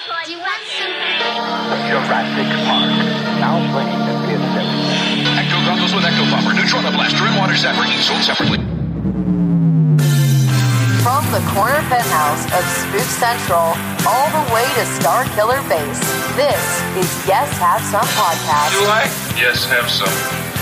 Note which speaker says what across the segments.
Speaker 1: Do you want some?
Speaker 2: Jurassic Park. Now playing the fifth episode.
Speaker 3: Ecto goggles with Ecto Buffer, Neutrona Blaster, and Water Zapper, each sold separately.
Speaker 4: From the corner penthouse of Spook Central all the way to Star Killer Base, this is Yes Have Some Podcast.
Speaker 3: I? Yes, have some.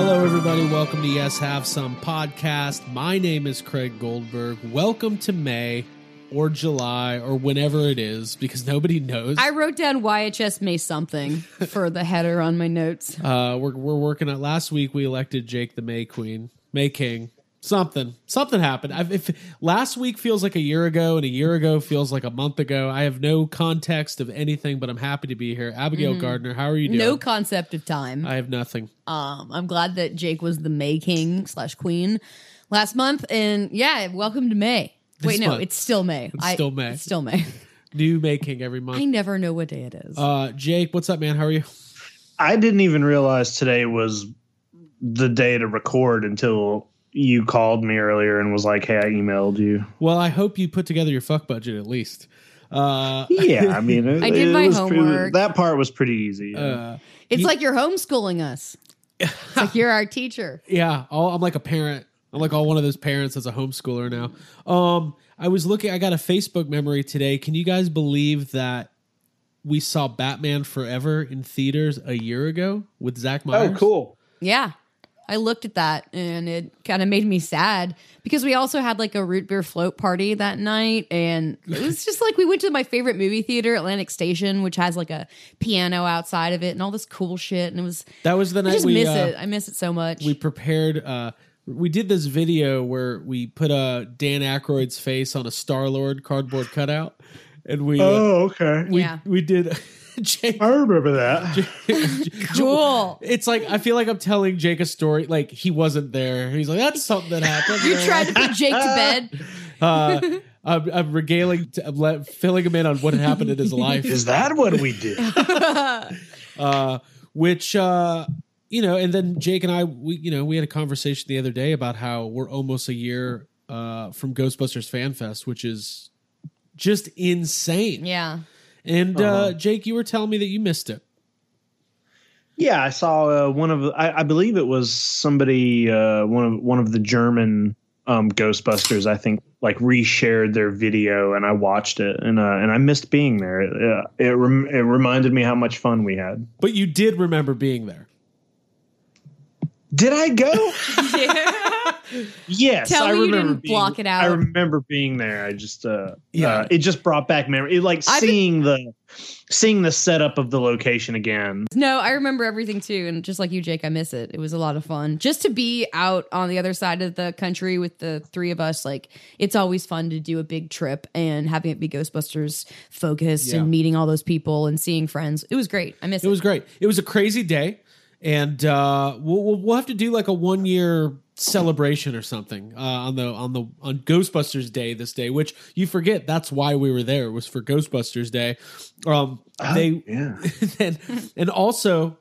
Speaker 5: Hello, everybody. Welcome to Yes Have Some podcast. My name is Craig Goldberg. Welcome to May or July or whenever it is because nobody knows.
Speaker 6: I wrote down YHS May something for the header on my notes.
Speaker 5: Uh, we're, we're working at last week. We elected Jake the May Queen, May King. Something, something happened. I've, if last week feels like a year ago, and a year ago feels like a month ago, I have no context of anything, but I'm happy to be here. Abigail Gardner, how are you doing?
Speaker 6: No concept of time.
Speaker 5: I have nothing.
Speaker 6: Um, I'm glad that Jake was the May King slash Queen last month, and yeah, welcome to May. Wait,
Speaker 5: This
Speaker 6: no, it's still May.
Speaker 5: It's still May.
Speaker 6: It's still May.
Speaker 5: New May King every month.
Speaker 6: I never know what day it is.
Speaker 5: Uh, Jake, what's up, man? How are you?
Speaker 7: I didn't even realize today was the day to record until you called me earlier and was like, "Hey, I emailed you."
Speaker 5: Well, I hope you put together your fuck budget at least. Uh,
Speaker 7: Yeah, I mean, it,
Speaker 6: I did
Speaker 7: it
Speaker 6: my
Speaker 7: was pretty-
Speaker 6: homework.
Speaker 7: that part was pretty easy.
Speaker 5: uh,
Speaker 6: it's
Speaker 5: you-
Speaker 6: like you're homeschooling us. It's like you're our teacher.
Speaker 5: yeah, all, I'm like a parent. I'm like all one of those parents as a homeschooler now. Um, I was looking. I got a Facebook memory today. Can you guys believe that we saw Batman Forever in theaters a year ago with Zach Myers?
Speaker 7: oh, cool.
Speaker 6: Yeah. I looked at that and it kind of made me sad because we also had like a root beer float party that night. And it was just like we went to my favorite movie theater, Atlantic Station, which has like a piano outside of it and all this cool shit. And it was,
Speaker 5: That was the
Speaker 6: I
Speaker 5: night
Speaker 6: just
Speaker 5: we
Speaker 6: miss
Speaker 5: uh,
Speaker 6: it. I miss it so much.
Speaker 5: we prepared. Uh, we did this video where we put uh, Dan Aykroyd's face on a Star Lord cardboard cutout, and we uh,
Speaker 7: Oh, okay.
Speaker 5: we
Speaker 6: Yeah.
Speaker 5: we did. Jake,
Speaker 7: I remember that.
Speaker 6: cool.
Speaker 5: It's like I feel like I'm telling Jake a story. Like he wasn't there. He's like, "That's something that happened."
Speaker 6: You tried to put Jake to bed.
Speaker 5: Uh, I'm, I'm regaling, I'm let, filling him in on what happened in his life.
Speaker 7: Is that what we did?
Speaker 5: uh, which uh, you know, and then Jake and I, we you know, we had a conversation the other day about how we're almost a year uh, from Ghostbusters Fan Fest, which is just insane.
Speaker 6: Yeah.
Speaker 5: And uh,
Speaker 7: Uh-huh.
Speaker 5: Jake, you were telling me that you missed it.
Speaker 7: yeah, I saw uh, one of. I, I believe it was somebody. Uh, one of one of the German um, Ghostbusters. I think like reshared their video, and I watched it, and uh, and I missed being there. It uh, it, rem- it reminded me how much fun we had.
Speaker 5: But you did remember being there.
Speaker 7: Did I go? Yes,
Speaker 6: Tell
Speaker 7: I
Speaker 6: me you
Speaker 7: remember
Speaker 6: didn't
Speaker 7: being,
Speaker 6: block it out.
Speaker 7: I remember being there. I just uh
Speaker 5: Yeah.
Speaker 7: yeah, it just brought back memory. It, like
Speaker 6: I've been-
Speaker 7: seeing the seeing the setup of the location again.
Speaker 6: No, I remember everything too. And just like you, Jake, I miss it. It was a lot of fun. Just to be out on the other side of the country with the three of us, like it's always fun to do a big trip and having it be Ghostbusters focused
Speaker 5: Yeah.
Speaker 6: and meeting all those people and seeing friends. It was great. I miss it.
Speaker 5: It was great. It was a crazy day, and uh, we'll, we'll we'll have to do like a one year celebration or something uh, on the on the on Ghostbusters Day this day. Which you forget that's why we were there. It was for Ghostbusters Day. Um, they
Speaker 7: yeah.
Speaker 5: and and also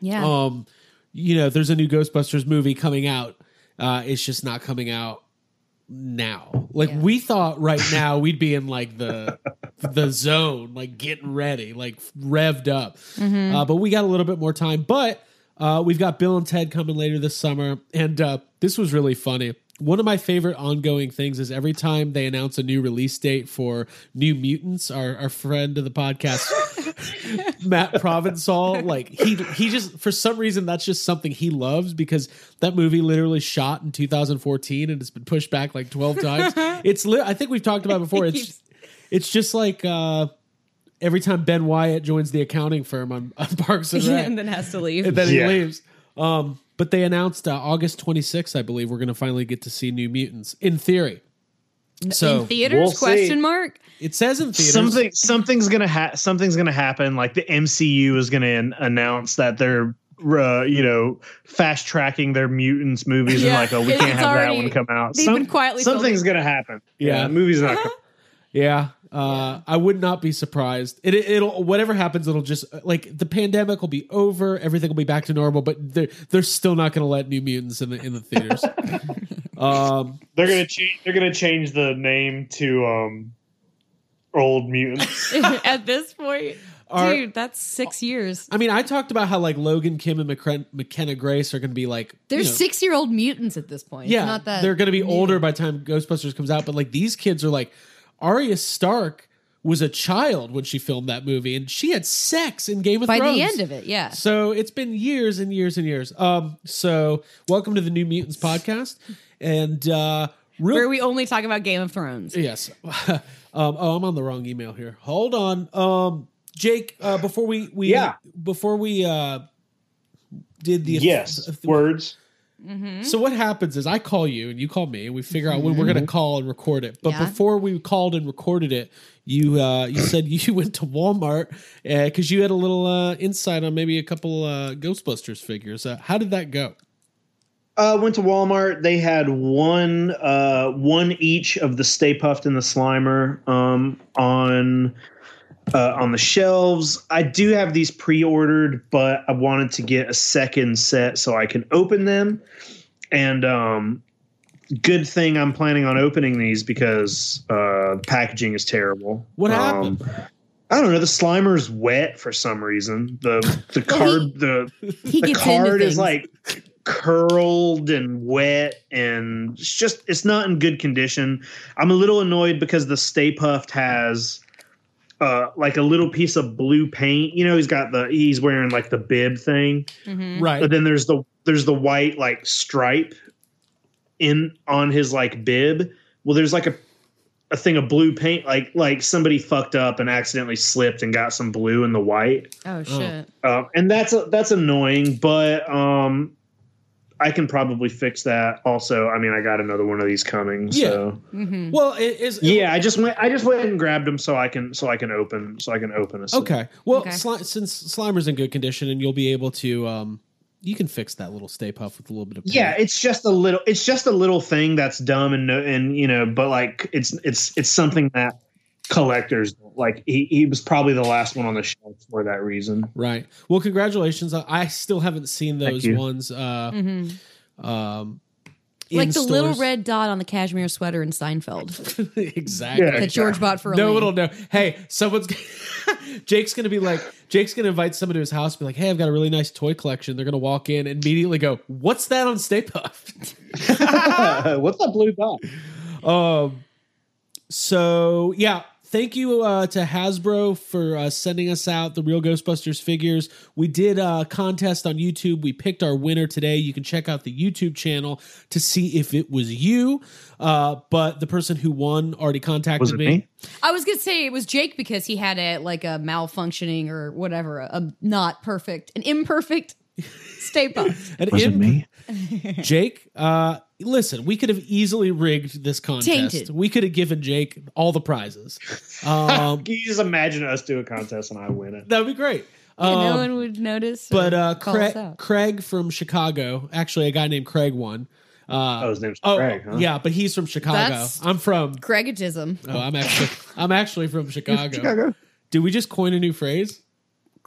Speaker 6: yeah.
Speaker 5: um, you know, there's a new Ghostbusters movie coming out. Uh, it's just not coming out now. Like
Speaker 6: Yeah.
Speaker 5: we thought right now we'd be in like the the zone, like getting ready, like revved up.
Speaker 6: Mm-hmm.
Speaker 5: Uh, but we got a little bit more time. But uh, we've got Bill and Ted coming later this summer, and uh, this was really funny. One of my favorite ongoing things is every time they announce a new release date for New Mutants, our, our friend of the podcast, Matt Provençal, like he he just for some reason that's just something he loves because that movie literally shot in 2014 and it's been pushed back like 12 times. It's li- I think we've talked about it before. It's it's just like uh every time Ben Wyatt joins the accounting firm on, on Parks and Rec
Speaker 6: and then has to leave.
Speaker 5: and then he leaves. Um, but they announced uh, August 26th, I believe, we're going to finally get to see New Mutants in theory. So
Speaker 6: in theaters?
Speaker 7: we'll see.
Speaker 6: question mark.
Speaker 5: it says in theaters.
Speaker 7: Something something's gonna ha- something's gonna happen. Like the MCU is gonna an- announce that they're uh, you know fast tracking their mutants movies
Speaker 6: Yeah,
Speaker 7: and like oh we
Speaker 6: it's
Speaker 7: can't have that one come out.
Speaker 6: they've been quietly
Speaker 7: something's
Speaker 6: filming.
Speaker 7: gonna happen.
Speaker 5: Yeah.
Speaker 7: the movie's not. coming.
Speaker 5: Yeah, uh, I would not be surprised. It, it'll whatever happens, it'll just like the pandemic will be over, everything will be back to normal, but they're they're still not going to let New Mutants in the in the theaters. um,
Speaker 7: They're gonna change. They're gonna change the name to um, Old Mutants.
Speaker 6: At this point,
Speaker 5: Are-
Speaker 6: dude, that's six years.
Speaker 5: I mean, I talked about how like Logan, Kim, and McCren- McKenna Grace are going to be like
Speaker 6: They're
Speaker 5: you know,
Speaker 6: six year old mutants at this point.
Speaker 5: Yeah,
Speaker 6: it's not that
Speaker 5: they're going to be
Speaker 6: new.
Speaker 5: older by the time Ghostbusters comes out, but like these kids are like Arya Stark was a child when she filmed that movie, and she had sex in Game of
Speaker 6: by
Speaker 5: Thrones By
Speaker 6: the end of it. Yeah.
Speaker 5: So it's been years and years and years. Um, so welcome to the New Mutants podcast, and uh, real
Speaker 6: Where we only talk about Game of Thrones.
Speaker 5: yes. um, oh, I'm on the wrong email here. Hold on, um, Jake. Uh, before we we
Speaker 7: Yeah.
Speaker 5: before we uh did the
Speaker 7: yes, words.
Speaker 5: So what happens is I call you and you call me and we figure out when we're going to call and record it. But
Speaker 6: Yeah.
Speaker 5: before we called and recorded it, you uh, you said you went to Walmart because you had a little uh, insight on maybe a couple uh, Ghostbusters figures. Uh, how did that go?
Speaker 7: Uh, went to Walmart. They had one, uh, one each of the Stay Puft and the Slimer um, on uh, on the shelves. I do have these pre-ordered, but I wanted to get a second set so I can open them. And um, good thing I'm planning on opening these because uh, the packaging is terrible.
Speaker 5: What
Speaker 7: Um,
Speaker 5: happened?
Speaker 7: I don't know. The Slimer's wet for some reason. The the
Speaker 6: Well,
Speaker 7: card
Speaker 6: he-
Speaker 7: the
Speaker 6: He
Speaker 7: the card is like curled and wet and it's just it's not in good condition i'm a little annoyed because the stay puft has uh like a little piece of blue paint you know he's got the he's wearing like the bib thing
Speaker 6: Mhm.
Speaker 5: Right.
Speaker 7: but then there's the there's the white like stripe in on his like bib well there's like a a thing of blue paint like like somebody fucked up and accidentally slipped and got some blue in the white
Speaker 6: Oh shit.
Speaker 7: um, and that's that's annoying, but um, I can probably fix that. Also, I mean, I got another one of these coming. So
Speaker 6: Mhm.
Speaker 5: well, it is
Speaker 7: yeah, I just went. I just went and grabbed them so I can so I can open so I can open a. set.
Speaker 5: Okay. Well,
Speaker 6: Okay.
Speaker 5: Sli- since Slimer's in good condition and you'll be able to, um, you can fix that little Stay Puff with a little bit of paint.
Speaker 7: Yeah, it's just a little. It's just a little thing that's dumb and and you know, but like it's it's it's something that collectors like. He he was probably the last one on the shelf for that reason.
Speaker 5: Right. Well, congratulations. I- I still haven't seen those ones. Uh,
Speaker 6: Mhm.
Speaker 5: um,
Speaker 6: Like
Speaker 5: in
Speaker 6: the little red dot on the cashmere sweater in Seinfeld
Speaker 5: exactly.
Speaker 7: Yeah.
Speaker 6: that George bought for a
Speaker 5: No one will know. Hey, someone's. Jake's gonna be like, Jake's gonna invite someone to his house, be like, "Hey, I've got a really nice toy collection." They're gonna walk in and immediately go, "What's that on Stay Puft?"
Speaker 7: What's that blue dot?
Speaker 5: Um, so yeah, thank you uh, to Hasbro for uh, sending us out the real Ghostbusters figures. We did a contest on YouTube. We picked our winner today. You can check out the YouTube channel to see if it was you. Uh, but the person who won already contacted
Speaker 7: Was it me?
Speaker 6: I was gonna say it was Jake because he had a like a malfunctioning or whatever, a, a not perfect, an imperfect stay puff.
Speaker 5: And
Speaker 7: Was it me?
Speaker 5: Jake, uh, listen, we could have easily rigged this contest.
Speaker 6: Tainted.
Speaker 5: We could have given Jake all the prizes. Um,
Speaker 7: Can you just imagine us do a contest and I win it?
Speaker 5: that'd be great.
Speaker 6: Yeah, no
Speaker 5: Um,
Speaker 6: one would notice.
Speaker 5: but uh, Craig. Craig from Chicago, actually, a guy named Craig won. Uh,
Speaker 7: Oh, his name's
Speaker 5: oh,
Speaker 7: Craig, huh?
Speaker 5: yeah, but he's from Chicago.
Speaker 6: That's-
Speaker 5: I'm from.
Speaker 6: Craigitism.
Speaker 5: Oh, I'm actually. I'm actually from Chicago.
Speaker 7: Chicago.
Speaker 5: Did we just coin a new phrase?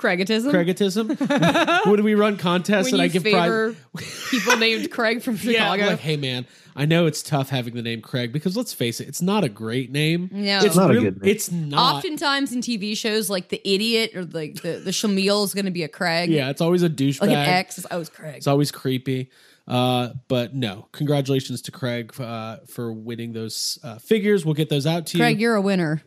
Speaker 6: Craigitism.
Speaker 5: Craigitism. Would we run contests
Speaker 6: when
Speaker 5: and I give
Speaker 6: favor
Speaker 5: prize?
Speaker 6: people named Craig from
Speaker 5: Yeah,
Speaker 6: Chicago.
Speaker 5: like, hey man, I know it's tough having the name Craig because let's face it, it's not a great name.
Speaker 6: No.
Speaker 5: it's
Speaker 7: Not a good name.
Speaker 5: It's not.
Speaker 6: Oftentimes in TV shows, like the idiot or like the the Shamil is going to be a Craig.
Speaker 5: Yeah, it's always a douchebag.
Speaker 6: like an X. is- Oh, it's Craig.
Speaker 5: It's always creepy. Uh, but no, congratulations to Craig uh, for winning those uh, figures. We'll get those out to you.
Speaker 6: Craig,
Speaker 5: you.
Speaker 6: you're a winner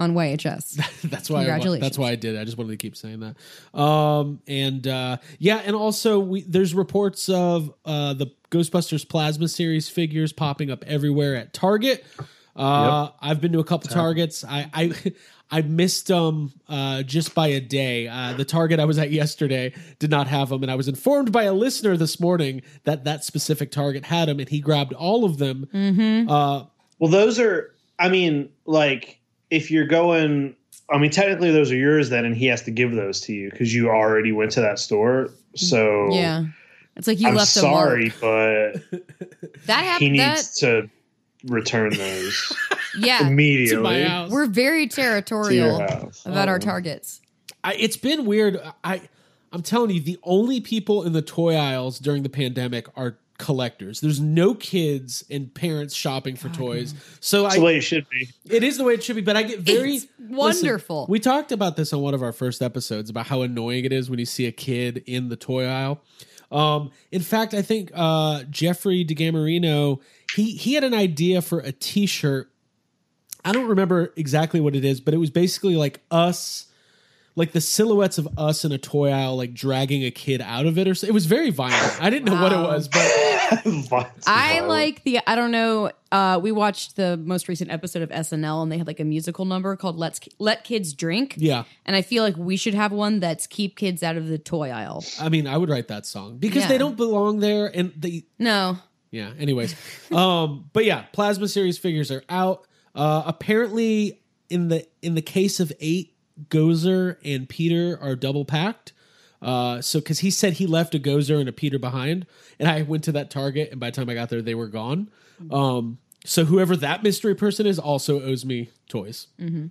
Speaker 6: on YHS.
Speaker 5: that's why. I,
Speaker 6: Congratulations.
Speaker 5: that's why I did. it. I just wanted to keep saying that. Um, and uh, yeah, and also we there's reports of uh, the Ghostbusters Plasma series figures popping up everywhere at Target. Uh, I've been to a couple Targets. I I, I missed them uh, just by a day. Uh, the Target I was at yesterday did not have them, and I was informed by a listener this morning that that specific Target had them, and he grabbed all of them. Uh,
Speaker 7: Well, those are I mean, like if you're going, I mean, technically those are yours then, and he has to give those to you because you already went to that store. So
Speaker 6: Yeah. It's like you
Speaker 7: I'm
Speaker 6: left
Speaker 7: sorry,
Speaker 6: a
Speaker 7: but
Speaker 6: That
Speaker 7: he needs
Speaker 6: That
Speaker 7: to return those
Speaker 6: yeah.
Speaker 7: immediately
Speaker 5: to my house.
Speaker 6: We're very territorial
Speaker 7: house.
Speaker 6: about our
Speaker 7: Oh.
Speaker 6: targets.
Speaker 5: I, it's been weird. I I'm telling you, the only people in the toy aisles during the pandemic are collectors. There's no kids and parents shopping for toys. So
Speaker 7: That's
Speaker 5: I
Speaker 7: the way it should be.
Speaker 5: it is the way it should be, but I get very
Speaker 6: It's wonderful.
Speaker 5: we talked about this on one of our first episodes about how annoying it is when you see a kid in the toy aisle. Um, in fact, I think uh, Jeffrey DeGamarino he he had an idea for a T-shirt. I don't remember exactly what it is, but it was basically like us, like the silhouettes of us in a toy aisle, like dragging a kid out of it, or so. it was very violent. I didn't know what it was, but
Speaker 6: I like the I don't know. Uh, we watched the most recent episode of SNL, and they had like a musical number called "Let's Let Kids Drink."
Speaker 5: yeah,
Speaker 6: and I feel like we should have one that's keep kids out of the toy aisle.
Speaker 5: I mean, I would write that song because
Speaker 6: Yeah.
Speaker 5: they don't belong there, and they
Speaker 6: No,
Speaker 5: Yeah. Anyways, um, but yeah, plasma series figures are out. Uh, apparently, in the in the case of eight, Gozer and Peter are double packed. Uh, so because he said he left a Gozer and a Peter behind, and I went to that Target, and by the time I got there, they were gone. Um, so whoever that mystery person is also owes me toys. Mm-hmm.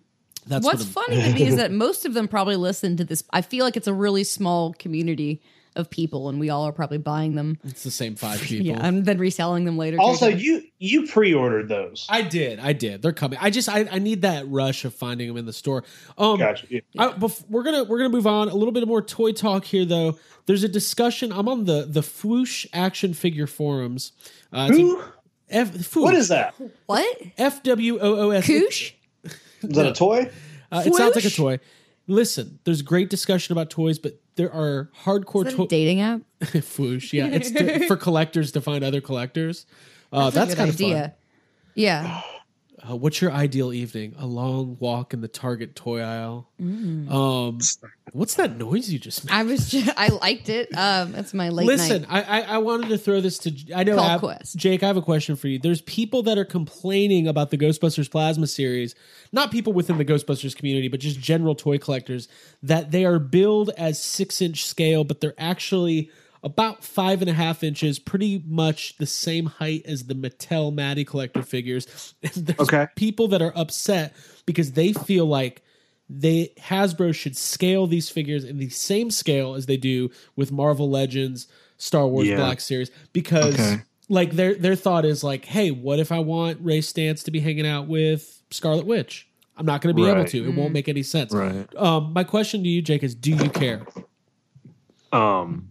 Speaker 5: That's
Speaker 6: what's
Speaker 5: what
Speaker 6: funny to me is that most of them probably listen to this. I feel like it's a really small community of people, and we all are probably buying them.
Speaker 5: It's the same five people.
Speaker 6: Yeah, and then reselling them later.
Speaker 7: Also,
Speaker 6: each
Speaker 7: you you pre-ordered those.
Speaker 5: I did. I did. They're coming. I just I, I need that rush of finding them in the store. Um,
Speaker 7: Gotcha. Yeah.
Speaker 5: I, bef- we're gonna we're gonna move on. A little bit more toy talk here, though. There's a discussion. I'm on the the Fwoosh action figure forums. Uh,
Speaker 7: Who?
Speaker 5: F, Fwoosh.
Speaker 7: What is that?
Speaker 6: what
Speaker 5: F W O O S?
Speaker 6: Koosh?
Speaker 7: Is that a toy?
Speaker 5: Uh, it sounds like a toy. Listen, there's great discussion about toys, but there are hardcore
Speaker 6: a dating app?
Speaker 5: Fwoosh, yeah, it's to, for collectors to find other collectors. Uh, that's
Speaker 6: good
Speaker 5: kind of
Speaker 6: idea.
Speaker 5: fun.
Speaker 6: Yeah,
Speaker 5: Uh, what's your ideal evening? A long walk in the Target toy aisle.
Speaker 6: Mm.
Speaker 5: Um, what's that noise you just made?
Speaker 6: I was. Just, I liked it. Um, that's my late
Speaker 5: Listen,
Speaker 6: night.
Speaker 5: I, I I wanted to throw this to. I know,
Speaker 6: Quest.
Speaker 5: Jake. I have a question for you. There's people that are complaining about the Ghostbusters Plasma series, not people within the Ghostbusters community, but just general toy collectors, that they are billed as six inch scale, but they're actually about five and a half inches, pretty much the same height as the Mattel Matty collector figures. And there's
Speaker 7: Okay.
Speaker 5: people that are upset because they feel like they Hasbro should scale these figures in the same scale as they do with Marvel Legends, Star Wars
Speaker 7: Yeah.
Speaker 5: Black Series, because
Speaker 7: Okay.
Speaker 5: like their their thought is like, hey, what if I want Ray Stantz to be hanging out with Scarlet Witch? I'm not going to be able to. It won't make any sense.
Speaker 7: Right.
Speaker 5: Um, my question to you, Jake, is: Do you care?
Speaker 7: um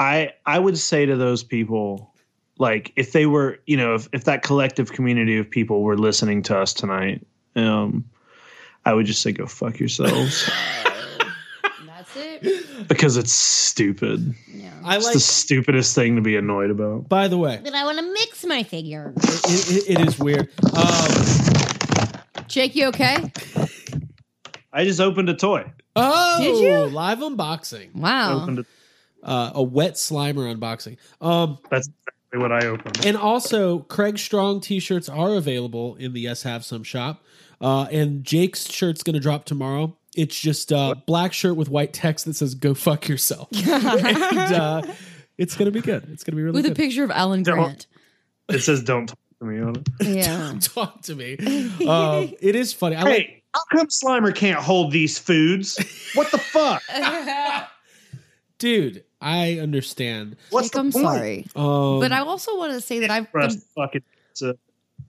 Speaker 7: i i would say to those people like if they were you know if, if that collective community of people were listening to us tonight um i would just say go fuck yourselves
Speaker 6: That's it.
Speaker 7: because it's stupid Yeah.
Speaker 5: I
Speaker 7: it's
Speaker 5: like.
Speaker 7: the stupidest thing to be annoyed about
Speaker 5: By the way,
Speaker 6: But I want to mix my figure.
Speaker 5: it, it, it is weird. Um,
Speaker 6: Jake, you okay?
Speaker 7: i just opened a toy
Speaker 5: oh,
Speaker 6: Did you?
Speaker 5: live unboxing?
Speaker 6: Wow.
Speaker 7: Opened a,
Speaker 5: Uh, a wet Slimer unboxing. Um,
Speaker 7: that's exactly what i opened
Speaker 5: And also, Craig Strong t-shirts are available in the Yes Have Some shop. Uh, and Jake's shirt's going to drop tomorrow. It's just uh, black shirt with white text that says "Go fuck yourself," and uh, it's going to be good. It's going to be really good.
Speaker 6: With a picture of Alan
Speaker 7: Don't-
Speaker 6: Grant.
Speaker 7: it says don't talk to me on it
Speaker 6: Yeah.
Speaker 5: Talk to me. Um, it is funny. I like,
Speaker 7: hey how come slimer can't hold these foods what the fuck
Speaker 5: dude. I understand.
Speaker 7: what's
Speaker 6: Jake,
Speaker 7: the
Speaker 6: I'm
Speaker 7: point?
Speaker 6: sorry.
Speaker 5: Um,
Speaker 6: But I also want to say that I've
Speaker 7: Breast
Speaker 6: been,
Speaker 7: fucking pizza.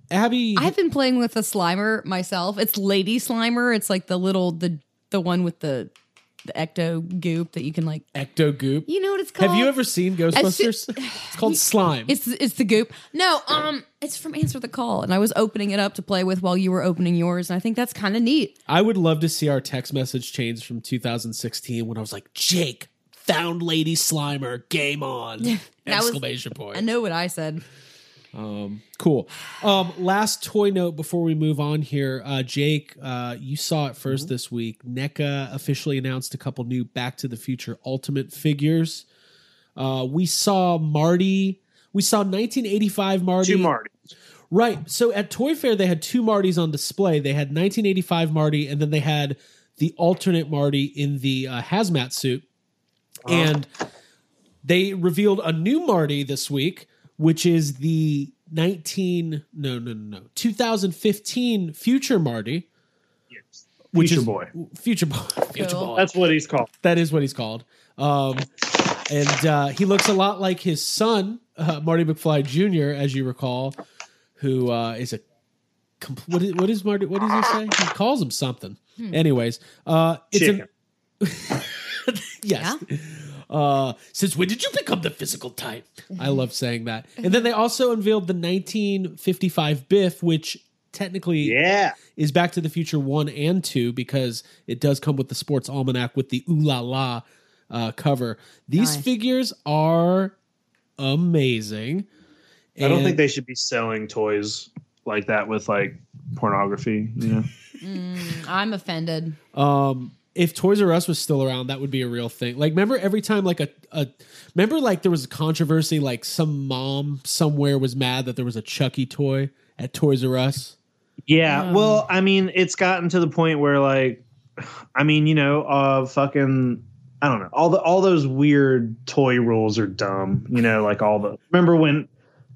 Speaker 5: Abby,
Speaker 6: I've been playing with a Slimer myself. It's Lady Slimer. It's like the little the the one with the the ecto goop that you can like.
Speaker 5: Ecto Goop.
Speaker 6: You know what it's called?
Speaker 5: Have you ever seen Ghostbusters? it's called Slime.
Speaker 6: It's it's the goop. No, um, it's from Answer the Call, and I was opening it up to play with while you were opening yours, and I think that's kind of neat.
Speaker 5: I would love to see our text message change from 2016 when I was like, Jake, found Lady Slimer, game on!
Speaker 6: That was-
Speaker 5: Exclamation point.
Speaker 6: I know what I said.
Speaker 5: Um, Cool. Um, last toy note before we move on here. Uh, Jake, uh, you saw it 1st this week. NECA officially announced a couple new Back to the Future Ultimate figures. Uh, we saw Marty. We saw 1985 Marty.
Speaker 7: Two Marty.
Speaker 5: Right. So at Toy Fair, they had two Martys on display. They had 1985 Marty, and then they had the alternate Marty in the uh, hazmat suit. And they revealed a new Marty this week, which is the 19 no no no no 2015 future Marty. Which
Speaker 7: Future
Speaker 5: is-
Speaker 7: boy.
Speaker 5: Future boy. Future boy.
Speaker 7: That's what he's called.
Speaker 5: That is what he's called. Um, and uh, he looks a lot like his son, uh, Marty McFly Jr., as you recall, who uh, is a. Compl- what, is, what is Marty? What does he say? He calls him something. Anyways, uh, it's
Speaker 7: Chicken.
Speaker 5: an. yes. Uh, since when did you become the physical type? I love saying that. And then they also unveiled the 1955 Biff, which technically
Speaker 7: Yeah.
Speaker 5: is Back to the Future one and two because it does come with the sports almanac with the ooh la la uh, cover. These
Speaker 6: Nice.
Speaker 5: figures are amazing.
Speaker 7: I don't
Speaker 5: And-
Speaker 7: think they should be selling toys like that with like pornography. You know,
Speaker 6: I'm offended.
Speaker 5: um if Toys R Us was still around, that would be a real thing. Like, remember every time, like a, a remember, like there was a controversy, like some mom somewhere was mad that there was a Chucky toy at Toys R Us.
Speaker 7: Yeah, well, I mean, it's gotten to the point where like I mean, you know, uh fucking I don't know. All the all those weird toy rules are dumb. You know, like all the Remember when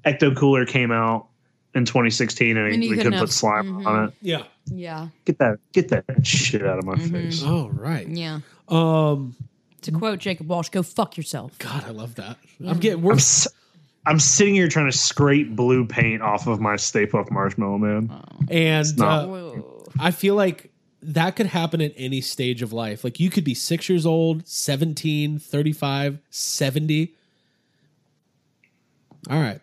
Speaker 7: Ecto Cooler came out in 2016 and,
Speaker 6: And you
Speaker 7: we
Speaker 6: couldn't
Speaker 7: couldn't
Speaker 6: have-
Speaker 7: put slime on it?
Speaker 5: Yeah.
Speaker 6: Yeah.
Speaker 7: Get that get that shit out of my face.
Speaker 5: All right.
Speaker 6: Yeah.
Speaker 5: Um.
Speaker 6: To quote Jacob Walsh, go fuck yourself.
Speaker 5: God, I love that. I'm getting. We're
Speaker 7: I'm s- I'm sitting here trying to scrape blue paint off of my Stay Puft Marshmallow Man.
Speaker 5: and
Speaker 7: not-
Speaker 5: uh, I feel like that could happen at any stage of life. Like you could be six years old, 17, 35, 70. All right.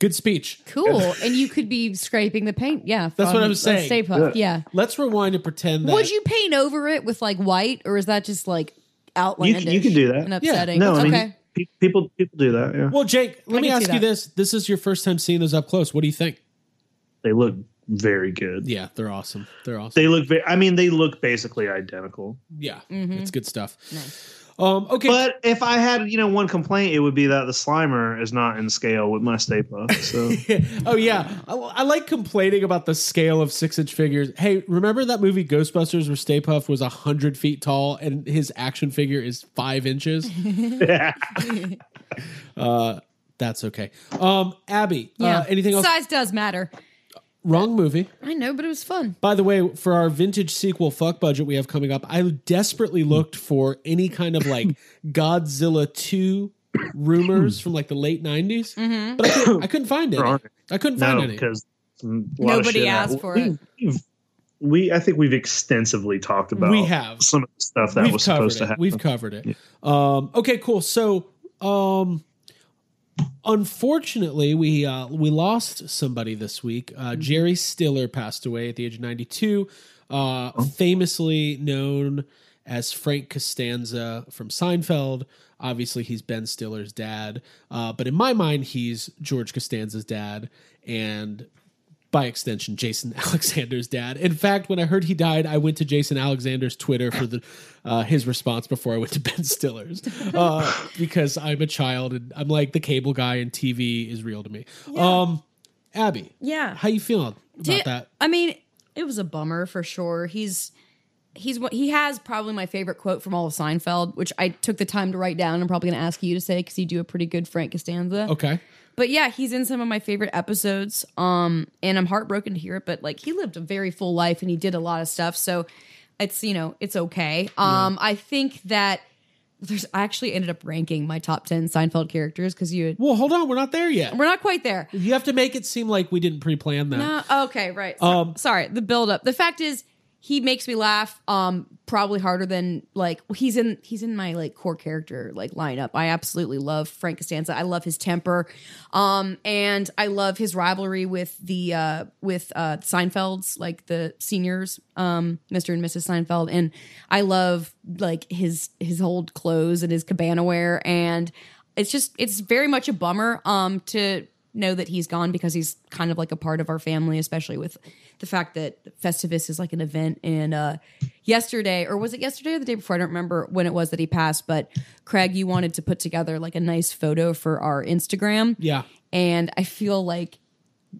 Speaker 5: Good speech.
Speaker 6: Cool. and you could be scraping the paint. Yeah.
Speaker 5: That's
Speaker 6: from
Speaker 5: what I was saying.
Speaker 6: Stay Puft. Yeah.
Speaker 5: Let's rewind and pretend that.
Speaker 6: Would you paint over it with like white, or is that just like
Speaker 7: You,
Speaker 6: outlandish?
Speaker 7: you can do that.
Speaker 6: and upsetting.
Speaker 7: No, I mean,
Speaker 6: okay.
Speaker 7: pe- people people do that. Yeah,
Speaker 5: Well, Jake, let
Speaker 6: I
Speaker 5: me
Speaker 6: can see
Speaker 5: ask you
Speaker 6: that.
Speaker 5: this. This is your first time seeing those up close. What do you think?
Speaker 7: they look very good.
Speaker 5: Yeah, they're awesome. They're awesome.
Speaker 7: They look. Very, I mean, they look basically identical.
Speaker 5: yeah,
Speaker 6: Mm-hmm.
Speaker 5: it's good stuff. Um, okay.
Speaker 7: But if I had, you know, one complaint, it would be that the Slimer is not in scale with my Stay Puft. So
Speaker 5: oh yeah, I, I like complaining about the scale of six inch figures. Hey, remember that movie Ghostbusters where Stay Puft was a hundred feet tall and his action figure is five inches? uh, that's okay. Um, Abby,
Speaker 6: Yeah.
Speaker 5: uh, anything else?
Speaker 6: Size does matter.
Speaker 5: Wrong movie.
Speaker 6: I know, but it was fun.
Speaker 5: By the way, for our vintage sequel fuck budget we have coming up, I desperately looked for any kind of like Godzilla 2 rumors from like the late 90s,
Speaker 6: Mm-hmm.
Speaker 5: but I couldn't, I couldn't find
Speaker 7: it.
Speaker 5: I couldn't find
Speaker 7: no,
Speaker 5: any.
Speaker 7: because
Speaker 6: Nobody asked for it.
Speaker 7: We've, we, I think we've extensively talked about.
Speaker 5: We have.
Speaker 7: some of the stuff that
Speaker 5: We've
Speaker 7: was
Speaker 5: covered
Speaker 7: supposed to
Speaker 5: it.
Speaker 7: happen.
Speaker 5: We've covered it. Um, okay, cool. So, um, unfortunately, we uh, we lost somebody this week. Uh,
Speaker 7: Mm-hmm.
Speaker 5: Jerry Stiller passed away at the age of ninety two. Uh,
Speaker 7: Oh.
Speaker 5: famously known as Frank Costanza from Seinfeld. Obviously, he's Ben Stiller's dad, uh, but in my mind, he's George Costanza's dad, and by extension, Jason Alexander's dad. In fact, when I heard he died, I went to Jason Alexander's Twitter for the uh, his response before I went to Ben Stiller's uh, because I'm a child and I'm like the cable guy and TV is real to me. Um, Abby,
Speaker 6: Yeah.
Speaker 5: how you feeling about
Speaker 6: Did-
Speaker 5: that?
Speaker 6: I mean, it was a bummer for sure. He's he's what he has probably my favorite quote from all of Seinfeld, which I took the time to write down. I'm probably going to ask you to say because you do a pretty good Frank Costanza.
Speaker 5: Okay,
Speaker 6: But yeah, he's in some of my favorite episodes. Um, and I'm heartbroken to hear it, but like he lived a very full life and he did a lot of stuff. So it's you know it's okay. Um, I think that there's I actually ended up ranking my top ten Seinfeld characters because you had,
Speaker 5: well, hold on, we're not there yet.
Speaker 6: we're not quite there.
Speaker 5: You have to make it seem like we didn't pre-plan that.
Speaker 6: No, okay, right. So-
Speaker 5: Um,
Speaker 6: sorry, the build up. The fact is, he makes me laugh. Um, probably harder than like he's in he's in my like core character like lineup. I absolutely love Frank Costanza. I love his temper, um, and I love his rivalry with the uh with uh Seinfeld's like the seniors, um, Mr. and Mrs. Seinfeld, and I love like his his old clothes and his cabana wear, and it's just it's very much a bummer um to know that he's gone because he's kind of like a part of our family, especially with the fact that Festivus is like an event. And uh, yesterday, or was it yesterday or the day before? I don't remember when it was that he passed. But Craig, you wanted to put together like a nice photo for our Instagram.
Speaker 5: Yeah.
Speaker 6: And I feel like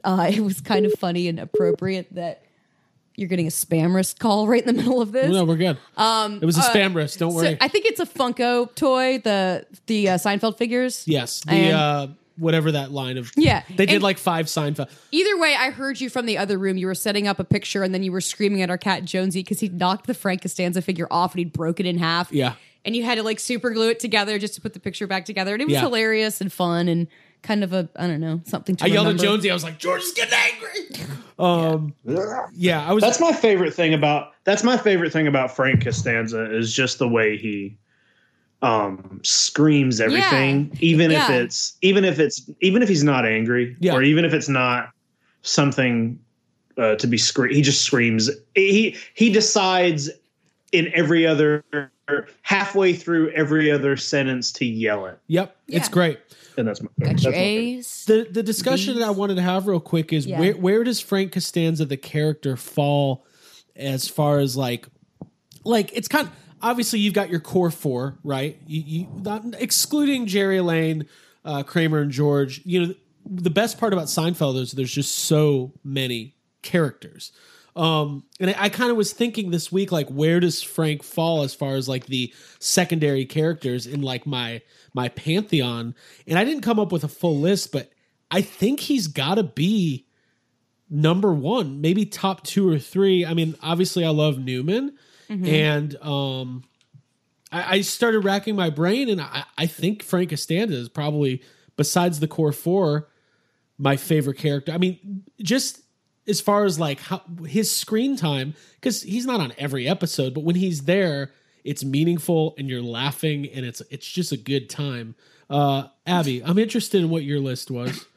Speaker 6: uh, it was kind of funny and appropriate that you're getting a spam risk call right in the middle of this.
Speaker 5: No, we're good. Um, it was a spam risk. Don't
Speaker 6: So
Speaker 5: worry.
Speaker 6: I think it's a Funko toy, the the uh, Seinfeld figures.
Speaker 5: yes, the
Speaker 6: And-
Speaker 5: uh, whatever that line of
Speaker 6: Yeah,
Speaker 5: they did
Speaker 6: and-
Speaker 5: like five Seinfeld.
Speaker 6: Either way, I heard you from the other room. You were setting up a picture, and then you were screaming at our cat Jonesy because he knocked the Frank Costanza figure off and he'd broke it in half.
Speaker 5: Yeah.
Speaker 6: and you had to like super glue it together just to put the picture back together, and it was
Speaker 5: Yeah.
Speaker 6: hilarious and fun and kind of a I don't know something. to
Speaker 5: I yelled
Speaker 6: remember.
Speaker 5: at Jonesy. I was like, George is getting angry. Um, yeah, I was.
Speaker 7: That's my favorite thing about that's my favorite thing about Frank Costanza is just the way he um screams everything even if it's even if it's even if he's not angry
Speaker 5: Yeah.
Speaker 7: or even if it's not something uh, to be scre- he just screams he he decides in every other halfway through every other sentence to yell it
Speaker 5: yep, it's great.
Speaker 7: and that's my,
Speaker 6: Got
Speaker 7: that's
Speaker 6: your
Speaker 7: my favorite.
Speaker 6: A's.
Speaker 5: The the discussion that I wanted to have real quick is
Speaker 6: Yeah.
Speaker 5: where where does Frank Costanza the character fall as far as like like it's kind of obviously you've got your core four right you, you not excluding Jerry Elaine, uh, Kramer and George you know the best part about Seinfeld is there's just so many characters. Um, and I, I kind of was thinking this week, like, where does Frank fall as far as like the secondary characters in like my my pantheon? And I didn't come up with a full list, but I think he's got to be number one, maybe top two or three. I mean, obviously, I love Newman, and um, I, I started racking my brain, and I, I think Frank Costanza is probably besides the core four my favorite character. I mean, just as far as like how, his screen time, because he's not on every episode, but when he's there, it's meaningful and you're laughing and it's it's just a good time. Uh, Abby, I'm interested in what your list was.